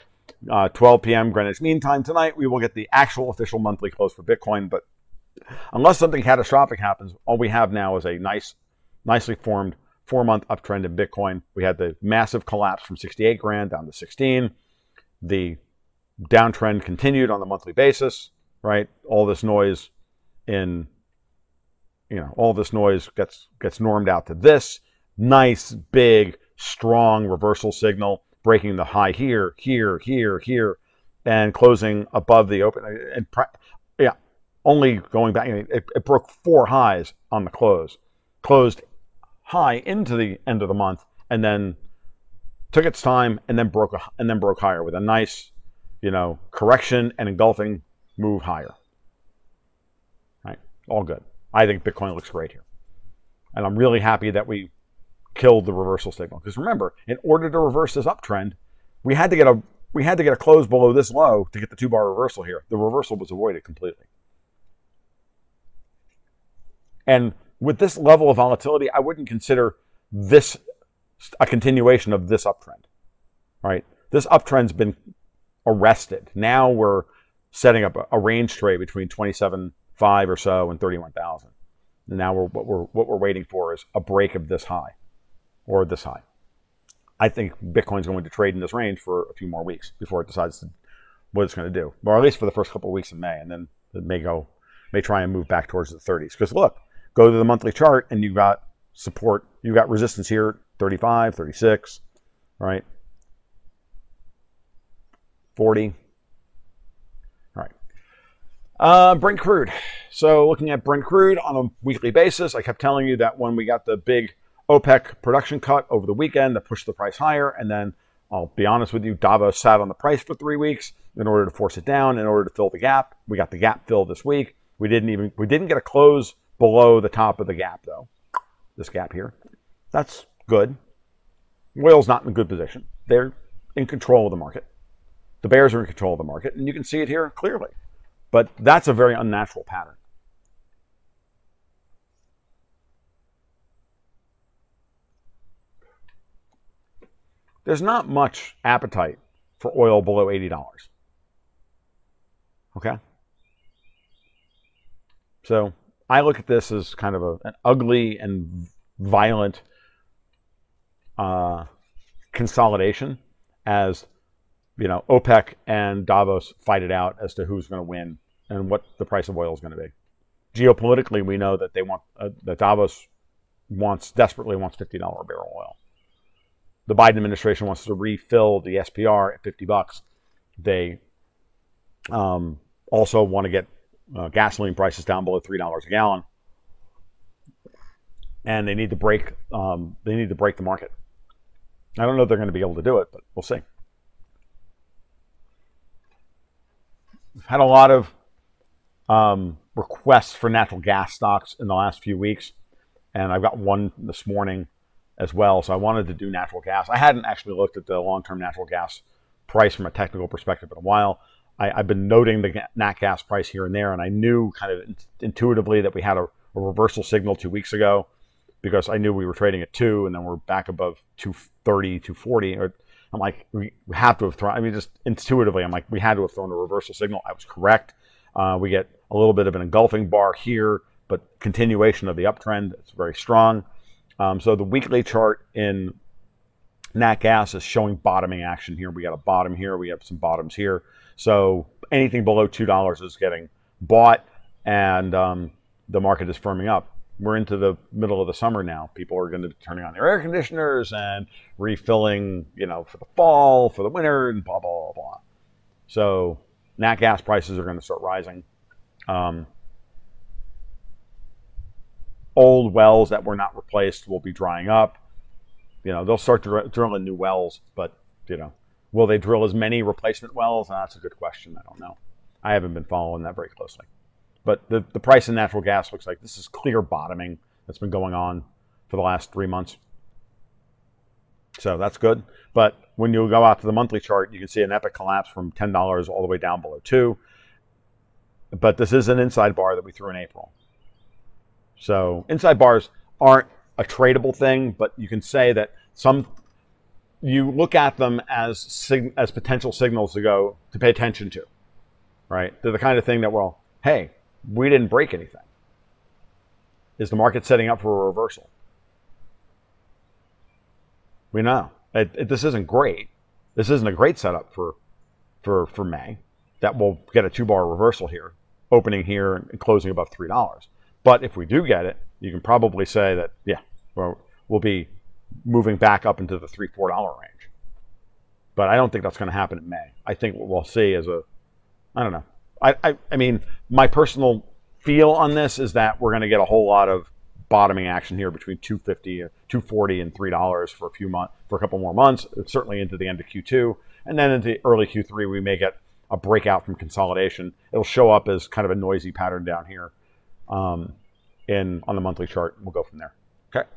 [SPEAKER 1] uh, 12 p.m. Greenwich Mean Time tonight, we will get the actual official monthly close for Bitcoin. But unless something catastrophic happens, all we have now is a nice, nicely formed four-month uptrend in Bitcoin. We had the massive collapse from 68 grand down to 16. The downtrend continued on the monthly basis right? All this noise in, you know, all this noise gets gets normed out to this nice, big, strong reversal signal, breaking the high here, here, here, here, and closing above the open. And yeah, only going back, it, it broke four highs on the close, closed high into the end of the month, and then took its time and then broke and then broke higher with a nice, you know, correction and engulfing move higher. Right? All good. I think Bitcoin looks great here. And I'm really happy that we killed the reversal signal. Because remember, in order to reverse this uptrend, we had to get a we had to get a close below this low to get the two bar reversal here. The reversal was avoided completely. And with this level of volatility, I wouldn't consider this a continuation of this uptrend. Right? This uptrend's been arrested. Now we're setting up a, range trade between 27.5 or so and 31,000. And now we're, what we're what we're waiting for is a break of this high or this high. I think Bitcoin's going to trade in this range for a few more weeks before it decides to, what it's going to do, or at least for the first couple of weeks in May, and then it may go, may try and move back towards the 30s. Because look, go to the monthly chart and you've got support, you've got resistance here, 35, 36, right? 40, uh, Brent crude. So looking at Brent crude on a weekly basis, I kept telling you that when we got the big OPEC production cut over the weekend that pushed the price higher, and then I'll be honest with you, Davos sat on the price for three weeks in order to force it down, in order to fill the gap. We got the gap filled this week. We didn't even we didn't get a close below the top of the gap though. This gap here. That's good. Oil's not in a good position. They're in control of the market. The bears are in control of the market, and you can see it here clearly. But that's a very unnatural pattern. There's not much appetite for oil below $80. Okay. So I look at this as kind of a, an ugly and violent uh, consolidation as you know OPEC and Davos fight it out as to who's going to win and what the price of oil is going to be. Geopolitically, we know that they want uh, that Davos wants desperately wants fifty dollar a barrel oil. The Biden administration wants to refill the SPR at fifty bucks. They um, also want to get uh, gasoline prices down below three dollars a gallon, and they need to break um, they need to break the market. I don't know if they're going to be able to do it, but we'll see. We've had a lot of um, requests for natural gas stocks in the last few weeks, and I've got one this morning as well. So I wanted to do natural gas. I hadn't actually looked at the long-term natural gas price from a technical perspective in a while. I, have been noting the nat gas price here and there, and I knew kind of intuitively that we had a, a, reversal signal two weeks ago because I knew we were trading at two, and then we're back above 230, 240. Or I'm like, we have to have thrown. I mean, just intuitively, I'm like, we had to have thrown a reversal signal. I was correct. Uh, we get a little bit of an engulfing bar here, but continuation of the uptrend. It's very strong. Um, so the weekly chart in Nat Gas is showing bottoming action here. We got a bottom here. We have some bottoms here. So anything below two dollars is getting bought, and um, the market is firming up. We're into the middle of the summer now. People are going to be turning on their air conditioners and refilling, you know, for the fall, for the winter, and blah blah blah blah. So nat gas prices are going to start rising. Um, old wells that were not replaced will be drying up. You know, they'll start dr- drilling new wells, but you know, Will they drill as many replacement wells? That's a good question. I don't know. I haven't been following that very closely. But the, the price of natural gas looks like this is clear bottoming that's been going on for the last three months. So that's good. But when you go out to the monthly chart, you can see an epic collapse from $10 all the way down below 2 But this is an inside bar that we threw in April. So inside bars aren't a tradable thing, but you can say that some you look at them as sig- as potential signals to go to pay attention to, right? They're the kind of thing that, well, hey, we didn't break anything. Is the market setting up for a reversal? We know it, it, this isn't great. This isn't a great setup for for for May. That will get a two bar reversal here, opening here and closing above three dollars. But if we do get it, you can probably say that yeah, well, be moving back up into the three four dollar range. But I don't think that's going to happen in May. I think what we'll see is a, I don't know. I, I, I mean, my personal feel on this is that we're going to get a whole lot of bottoming action here between 250 240 and three dollars for a few months for a couple more months certainly into the end of q2 and then into early q3 we may get a breakout from consolidation it'll show up as kind of a noisy pattern down here um, in on the monthly chart we'll go from there okay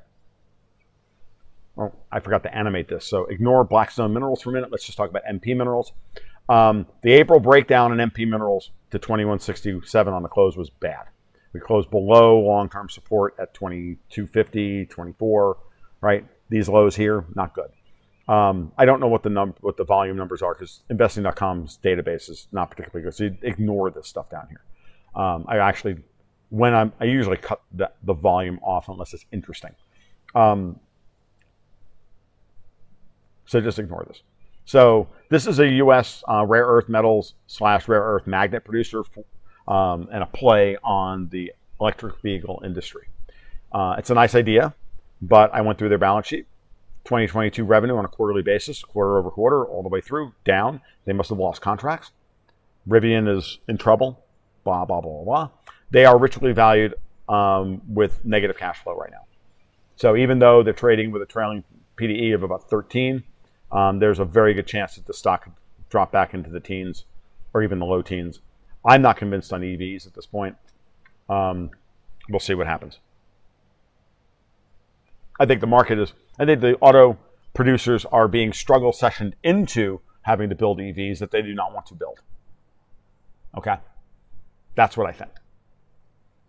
[SPEAKER 1] well, I forgot to animate this. So ignore Blackstone Minerals for a minute. Let's just talk about MP Minerals. Um, the April breakdown in MP Minerals to 2167 on the close was bad. We closed below long-term support at 2250, 24, right? These lows here, not good. Um, I don't know what the num- what the volume numbers are because investing.com's database is not particularly good. So you ignore this stuff down here. Um, I actually, when I'm, I usually cut the, the volume off unless it's interesting. Um, so just ignore this. So this is a U.S. Uh, rare earth metals slash rare earth magnet producer um, and a play on the electric vehicle industry. Uh, it's a nice idea, but I went through their balance sheet. 2022 revenue on a quarterly basis, quarter over quarter, all the way through, down. They must have lost contracts. Rivian is in trouble. Blah blah blah blah. They are richly valued um, with negative cash flow right now. So even though they're trading with a trailing PDE of about 13, um, there's a very good chance that the stock could drop back into the teens or even the low teens. I'm not convinced on EVs at this point. Um, we'll see what happens. I think the market is, I think the auto producers are being struggle sessioned into having to build EVs that they do not want to build. Okay? That's what I think.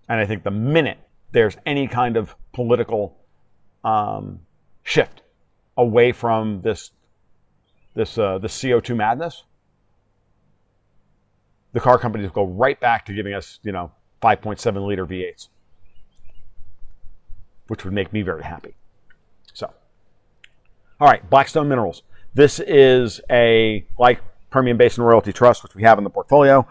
[SPEAKER 1] And I think the minute there's any kind of political um, shift away from this this uh, this CO2 madness, the car companies go right back to giving us, you know, 5.7 liter V8s, which would make me very happy. So, all right, Blackstone Minerals. This is a, like Permian Basin Royalty Trust, which we have in the portfolio,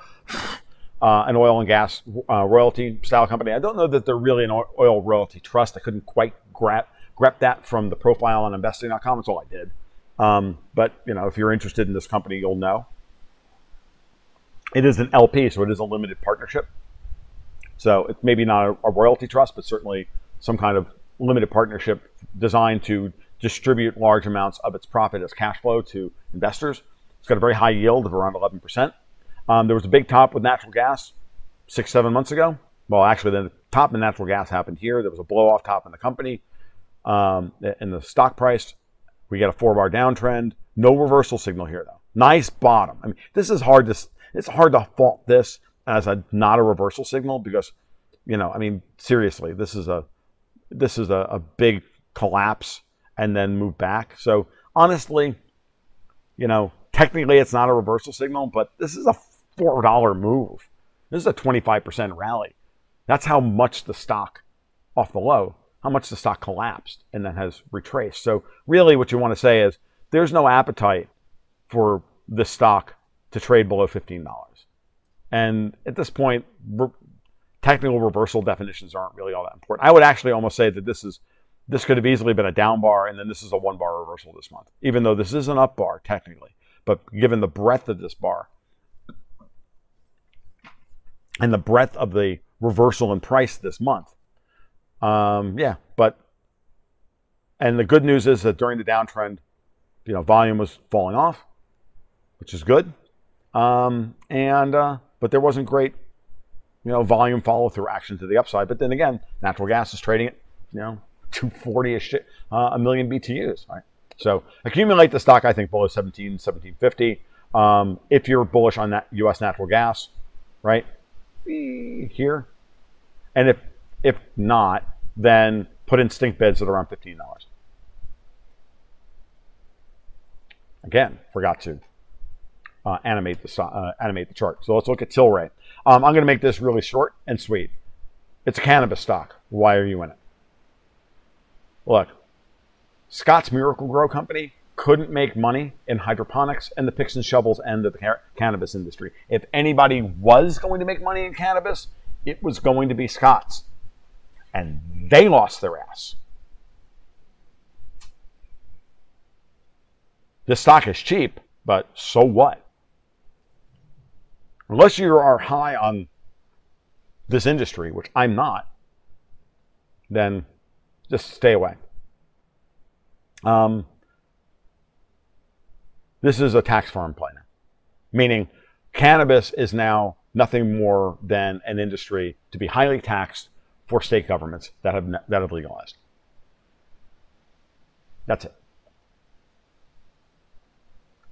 [SPEAKER 1] uh, an oil and gas uh, royalty style company. I don't know that they're really an oil royalty trust. I couldn't quite grab, grab that from the profile on investing.com. That's all I did. Um, but, you know, if you're interested in this company, you'll know. It is an LP, so it is a limited partnership. So it's maybe not a, a royalty trust, but certainly some kind of limited partnership designed to distribute large amounts of its profit as cash flow to investors. It's got a very high yield of around 11%. Um, there was a big top with natural gas six, seven months ago. Well, actually, the top in natural gas happened here. There was a blow off top in the company, um, in the stock price. We get a four bar downtrend. No reversal signal here, though. Nice bottom. I mean, this is hard to, it's hard to fault this as a not a reversal signal because, you know, I mean, seriously, this is a, this is a, a big collapse and then move back. So honestly, you know, technically it's not a reversal signal, but this is a $4 move. This is a 25% rally. That's how much the stock off the low, how much the stock collapsed and then has retraced. So really what you want to say is there's no appetite for this stock to trade below $15. And at this point, technical reversal definitions aren't really all that important. I would actually almost say that this is this could have easily been a down bar, and then this is a one bar reversal this month, even though this is an up bar technically. But given the breadth of this bar and the breadth of the reversal in price this month, um, yeah. But and the good news is that during the downtrend, you know, volume was falling off, which is good. Um, and uh, but there wasn't great, you know, volume follow through action to the upside. But then again, natural gas is trading at, you know, 240 ish, uh, a million BTUs, right? So accumulate the stock, I think, below 17, 1750. Um, if you're bullish on that U.S. natural gas, right here, and if if not, then put in stink bids at around fifteen dollars. Again, forgot to uh, animate the uh, animate the chart. So let's look at Tilray. Um, I'm going to make this really short and sweet. It's a cannabis stock. Why are you in it? Look, Scotts Miracle-Gro Company couldn't make money in hydroponics and the picks and shovels end of the cannabis industry. If anybody was going to make money in cannabis, it was going to be Scotts. And they lost their ass. This stock is cheap, but so what? Unless you are high on this industry, which I'm not, then just stay away. Um, this is a tax farm plan, meaning cannabis is now nothing more than an industry to be highly taxed for state governments that have that have legalized. That's it.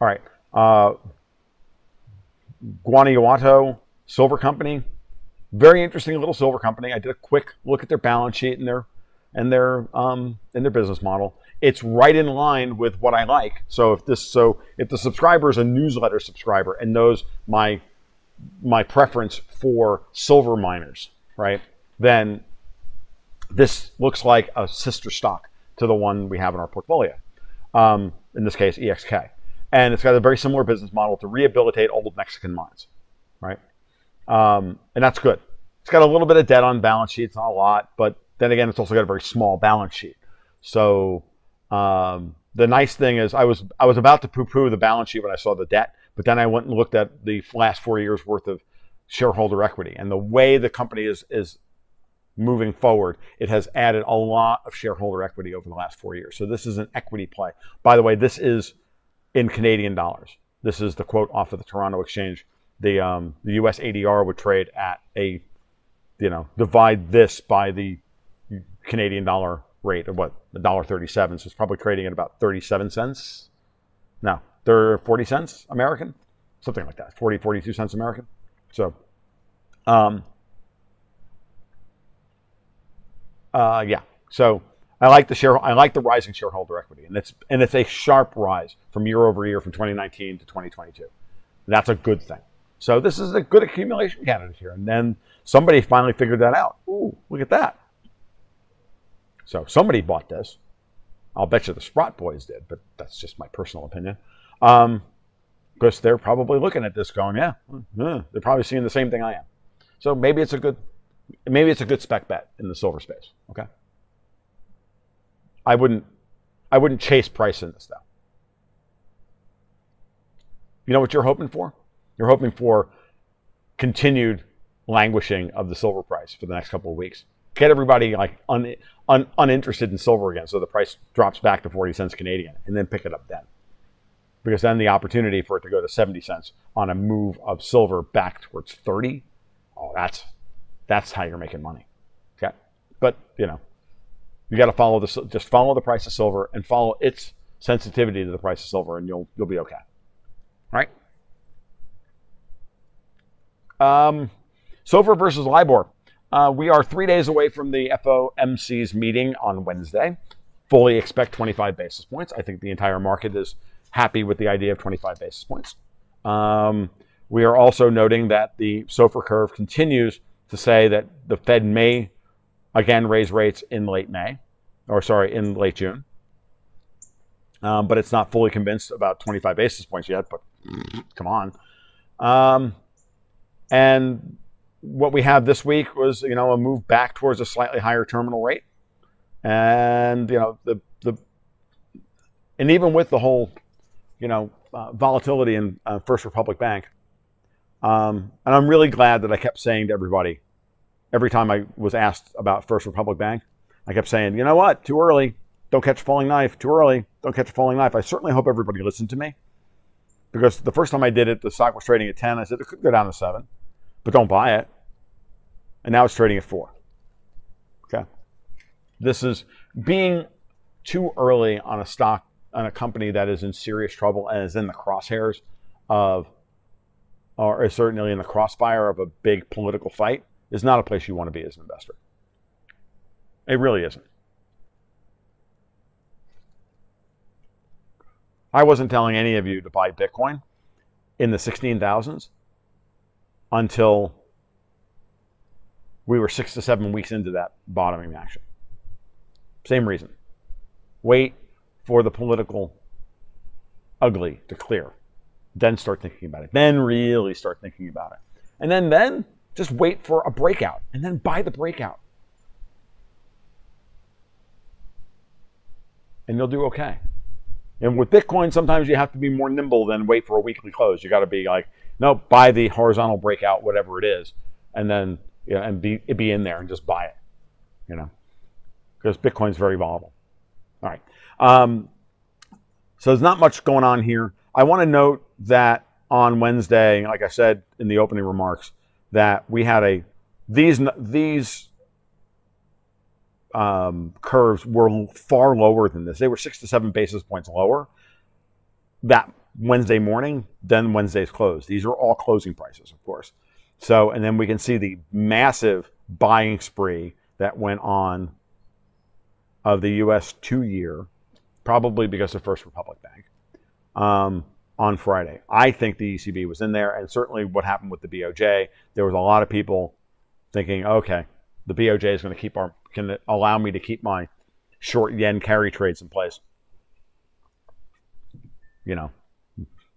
[SPEAKER 1] All right. Uh, Guanajuato Silver Company, very interesting little silver company. I did a quick look at their balance sheet and their and their um, and their business model. It's right in line with what I like. So if this so if the subscriber is a newsletter subscriber and knows my my preference for silver miners, right? Then this looks like a sister stock to the one we have in our portfolio. Um, in this case, EXK, and it's got a very similar business model to rehabilitate old Mexican mines, right? Um, and that's good. It's got a little bit of debt on balance sheet. It's not a lot, but then again, it's also got a very small balance sheet. So um, the nice thing is, I was I was about to poo-poo the balance sheet when I saw the debt, but then I went and looked at the last four years worth of shareholder equity and the way the company is is moving forward. It has added a lot of shareholder equity over the last four years. So this is an equity play. By the way, this is in Canadian dollars. This is the quote off of the Toronto Exchange. The um, the U.S. ADR would trade at a, you know, divide this by the Canadian dollar rate of what a dollar thirty-seven. So it's probably trading at about thirty-seven cents. No, they're forty cents American, something like that. 40, 42 cents American. So, um, uh, yeah. So I like the share. I like the rising shareholder equity, and it's and it's a sharp rise from year over year from 2019 to 2022. That's a good thing. So this is a good accumulation candidate here. And then somebody finally figured that out. Ooh, look at that. So somebody bought this. I'll bet you the Sprott boys did, but that's just my personal opinion. Um, because they're probably looking at this going, yeah, they're probably seeing the same thing I am. So maybe it's a good, maybe it's a good spec bet in the silver space. Okay. I wouldn't, I wouldn't chase price in this though. You know what you're hoping for? You're hoping for continued languishing of the silver price for the next couple of weeks. Get everybody like un, un, uninterested in silver again, so the price drops back to 40 cents Canadian, and then pick it up then. Because then the opportunity for it to go to 70 cents on a move of silver back towards 30, oh, that's that's how you're making money. Okay, but you know, you got to follow this. just follow the price of silver and follow its sensitivity to the price of silver, and you'll you'll be okay. All right. Um, SOFR versus LIBOR. Uh, we are three days away from the FOMC's meeting on Wednesday. Fully expect 25 basis points. I think the entire market is happy with the idea of 25 basis points. Um, we are also noting that the SOFR curve continues to say that the Fed may again raise rates in late May, or sorry, in late June. Um, but it's not fully convinced about 25 basis points yet. But come on. Um, and what we have this week was, you know, a move back towards a slightly higher terminal rate. And, you know, the, the, and even with the whole, you know, uh, volatility in uh, First Republic Bank, um, and I'm really glad that I kept saying to everybody, every time I was asked about First Republic Bank, I kept saying, you know what, too early, don't catch a falling knife, too early, don't catch a falling knife. I certainly hope everybody listened to me because the first time I did it, the stock was trading at 10. I said it could go down to 7, but don't buy it. And now it's trading at 4. Okay. This is being too early on a stock, on a company that is in serious trouble and is in the crosshairs of, or is certainly in the crossfire of a big political fight, is not a place you want to be as an investor. It really isn't. I wasn't telling any of you to buy Bitcoin in the 16,000s until we were six to seven weeks into that bottoming action. Same reason. Wait for the political ugly to clear. Then start thinking about it. Then really start thinking about it. And then then just wait for a breakout and then buy the breakout. And you'll do okay. And with Bitcoin, sometimes you have to be more nimble than wait for a weekly close. You got to be like, no, buy the horizontal breakout, whatever it is, and then you know, and be be in there and just buy it, you know, because Bitcoin's very volatile. All right. Um, so there's not much going on here. I want to note that on Wednesday, like I said in the opening remarks, that we had a these these um, curves were far lower than this. They were six to seven basis points lower that Wednesday morning than Wednesday's close. These are all closing prices, of course. So, and then we can see the massive buying spree that went on of the U.S. two-year, probably because of First Republic Bank, um, on Friday. I think the ECB was in there, and certainly what happened with the BOJ. There was a lot of people thinking, okay, the BOJ is going to keep our can allow me to keep my short yen carry trades in place. You know,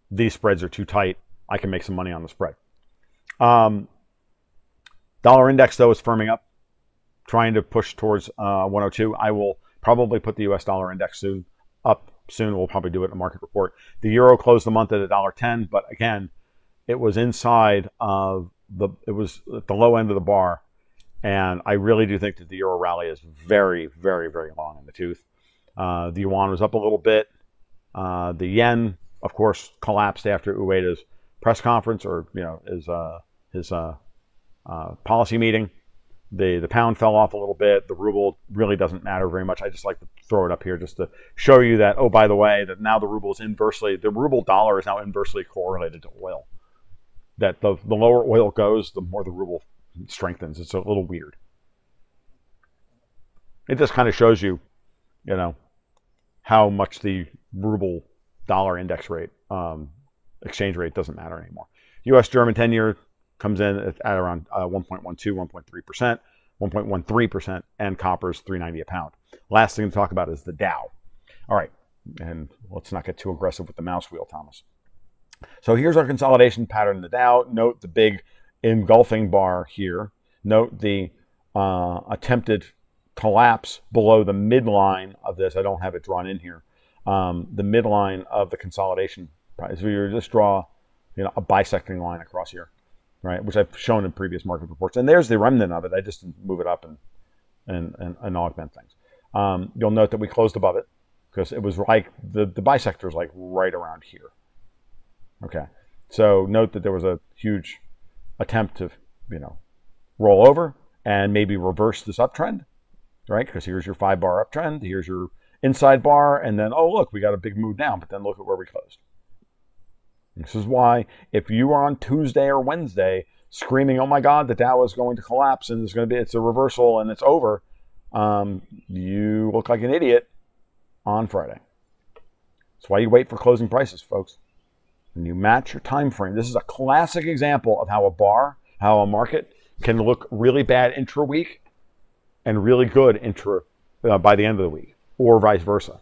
[SPEAKER 1] these spreads are too tight. I can make some money on the spread. Um, dollar index though is firming up, trying to push towards uh, 102. I will probably put the U.S. dollar index soon up soon. We'll probably do it in a market report. The euro closed the month at a dollar ten, but again, it was inside of the it was at the low end of the bar and I really do think that the euro rally is very, very, very long in the tooth. Uh, the yuan was up a little bit. Uh, the yen, of course, collapsed after Ueda's press conference or you know his uh, his uh, uh, policy meeting. The the pound fell off a little bit. The ruble really doesn't matter very much. I just like to throw it up here just to show you that. Oh, by the way, that now the ruble is inversely the ruble dollar is now inversely correlated to oil. That the the lower oil goes, the more the ruble strengthens. It's a little weird. It just kind of shows you, you know, how much the ruble dollar index rate, um, exchange rate doesn't matter anymore. U.S. German 10 year comes in at, at around uh, 1.12, 1.3%, 1.13%, and copper's 390 a pound. Last thing to talk about is the Dow. All right, and let's not get too aggressive with the mouse wheel, Thomas. So here's our consolidation pattern in the Dow. Note the big engulfing bar here. Note the uh, attempted collapse below the midline of this. I don't have it drawn in here. Um, the midline of the consolidation price. So you just draw, you know, a bisecting line across here, right? Which I've shown in previous market reports. And there's the remnant of it. I just move it up and and and, and augment things. Um, you'll note that we closed above it because it was like the the bisector is like right around here. Okay, so note that there was a huge attempt to you know roll over and maybe reverse this uptrend, right? Because here's your five bar uptrend, here's your inside bar, and then oh look, we got a big move down, but then look at where we closed. This is why if you are on Tuesday or Wednesday screaming, "Oh my God, the Dow is going to collapse and it's going to be it's a reversal and it's over," um, you look like an idiot on Friday. That's why you wait for closing prices, folks. And you match your time frame. This is a classic example of how a bar, how a market can look really bad intra week and really good intra uh, by the end of the week, or vice versa.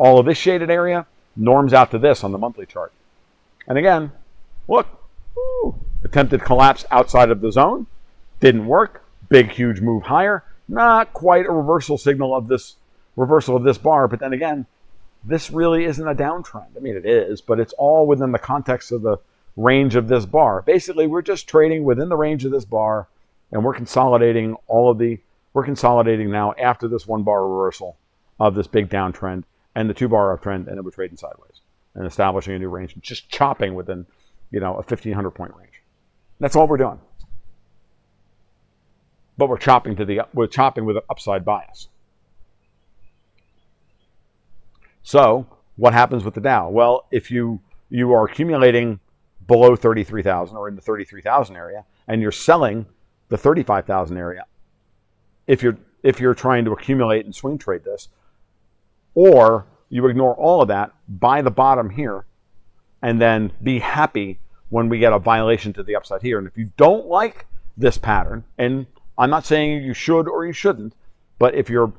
[SPEAKER 1] All of this shaded area norms out to this on the monthly chart. And again, look, woo, attempted collapse outside of the zone, didn't work. Big, huge move higher. Not quite a reversal signal of this reversal of this bar, but then again, this really isn't a downtrend. I mean, it is, but it's all within the context of the range of this bar. Basically, we're just trading within the range of this bar, and we're consolidating all of the, we're consolidating now after this one bar reversal of this big downtrend and the two bar uptrend, and then we're trading sideways and establishing a new range, just chopping within, you know, a 1500 point range. That's all we're doing but we're chopping to the we're chopping with an upside bias. So what happens with the Dow? Well, if you you are accumulating below 33,000 or in the 33,000 area and you're selling the 35,000 area, if you're if you're trying to accumulate and swing trade this, or you ignore all of that, buy the bottom here, and then be happy when we get a violation to the upside here. And if you don't like this pattern, and I'm not saying you should or you shouldn't, but if you're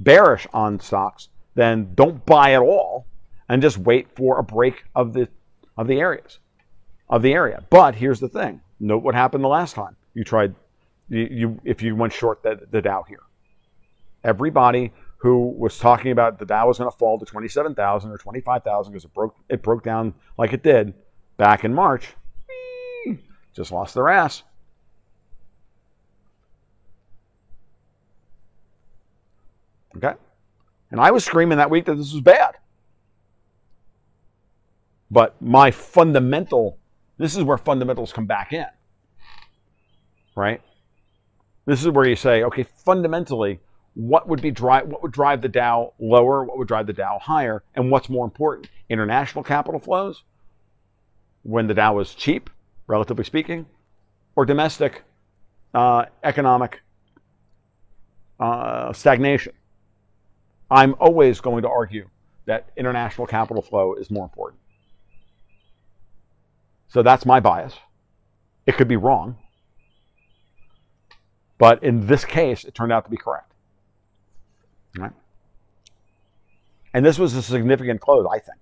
[SPEAKER 1] bearish on stocks, then don't buy at all and just wait for a break of the of the areas of the area. But here's the thing: note what happened the last time you tried. You, you if you went short the, the Dow here, everybody who was talking about the Dow was going to fall to 27,000 or 25,000 because it broke it broke down like it did back in March, just lost their ass. Okay? And I was screaming that week that this was bad. But my fundamental, this is where fundamentals come back in. Right? This is where you say, okay, fundamentally, what would be drive what would drive the Dow lower, what would drive the Dow higher, and what's more important? International capital flows when the Dow was cheap, relatively speaking, or domestic uh, economic uh, stagnation. I'm always going to argue that international capital flow is more important. So that's my bias. It could be wrong. But in this case, it turned out to be correct. Right? And this was a significant close, I think,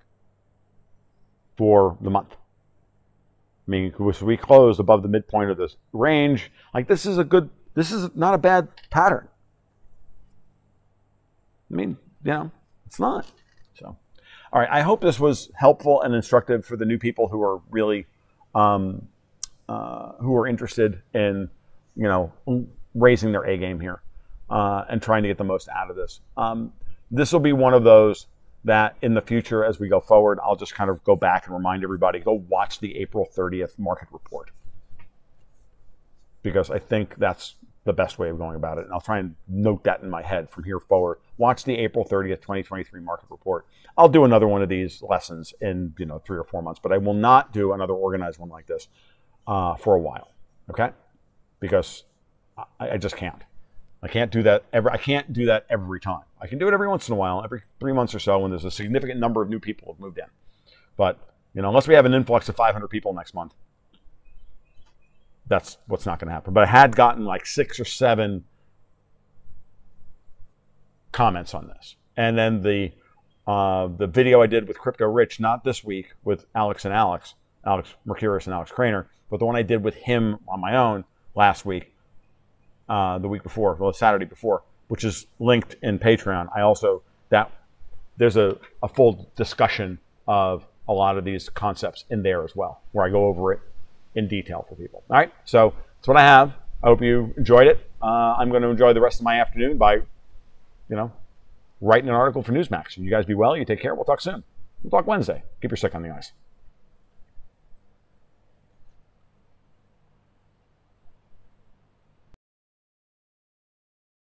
[SPEAKER 1] for the month. I mean, we closed above the midpoint of this range. Like, this is a good, this is not a bad pattern. I mean, you know, it's not. So, all right. I hope this was helpful and instructive for the new people who are really, um, uh, who are interested in, you know, raising their A game here uh, and trying to get the most out of this. Um, this will be one of those that in the future, as we go forward, I'll just kind of go back and remind everybody go watch the April 30th market report because I think that's the best way of going about it. And I'll try and note that in my head from here forward. Watch the April 30th, 2023 market report. I'll do another one of these lessons in, you know, three or four months, but I will not do another organized one like this uh, for a while. Okay? Because I, I, just can't. I can't do that every, I can't do that every time. I can do it every once in a while, every three months or so when there's a significant number of new people have moved in. But You know, unless we have an influx of 500 people next month, that's what's not going to happen. But I had gotten like six or seven comments on this, and then the uh, the video I did with Crypto Rich, not this week with Alex and Alex, Alex Mercouris and Alex Krainer, but the one I did with him on my own last week, uh, the week before, well, Saturday before, which is linked in Patreon. I also that there's a, a full discussion of a lot of these concepts in there as well, where I go over it in detail for people. All right, so that's what I have. I hope you enjoyed it. Uh, I'm going to enjoy the rest of my afternoon by, you know, writing an article for Newsmax. You guys be well. You take care. We'll talk soon. We'll talk Wednesday. Keep your stick on the ice.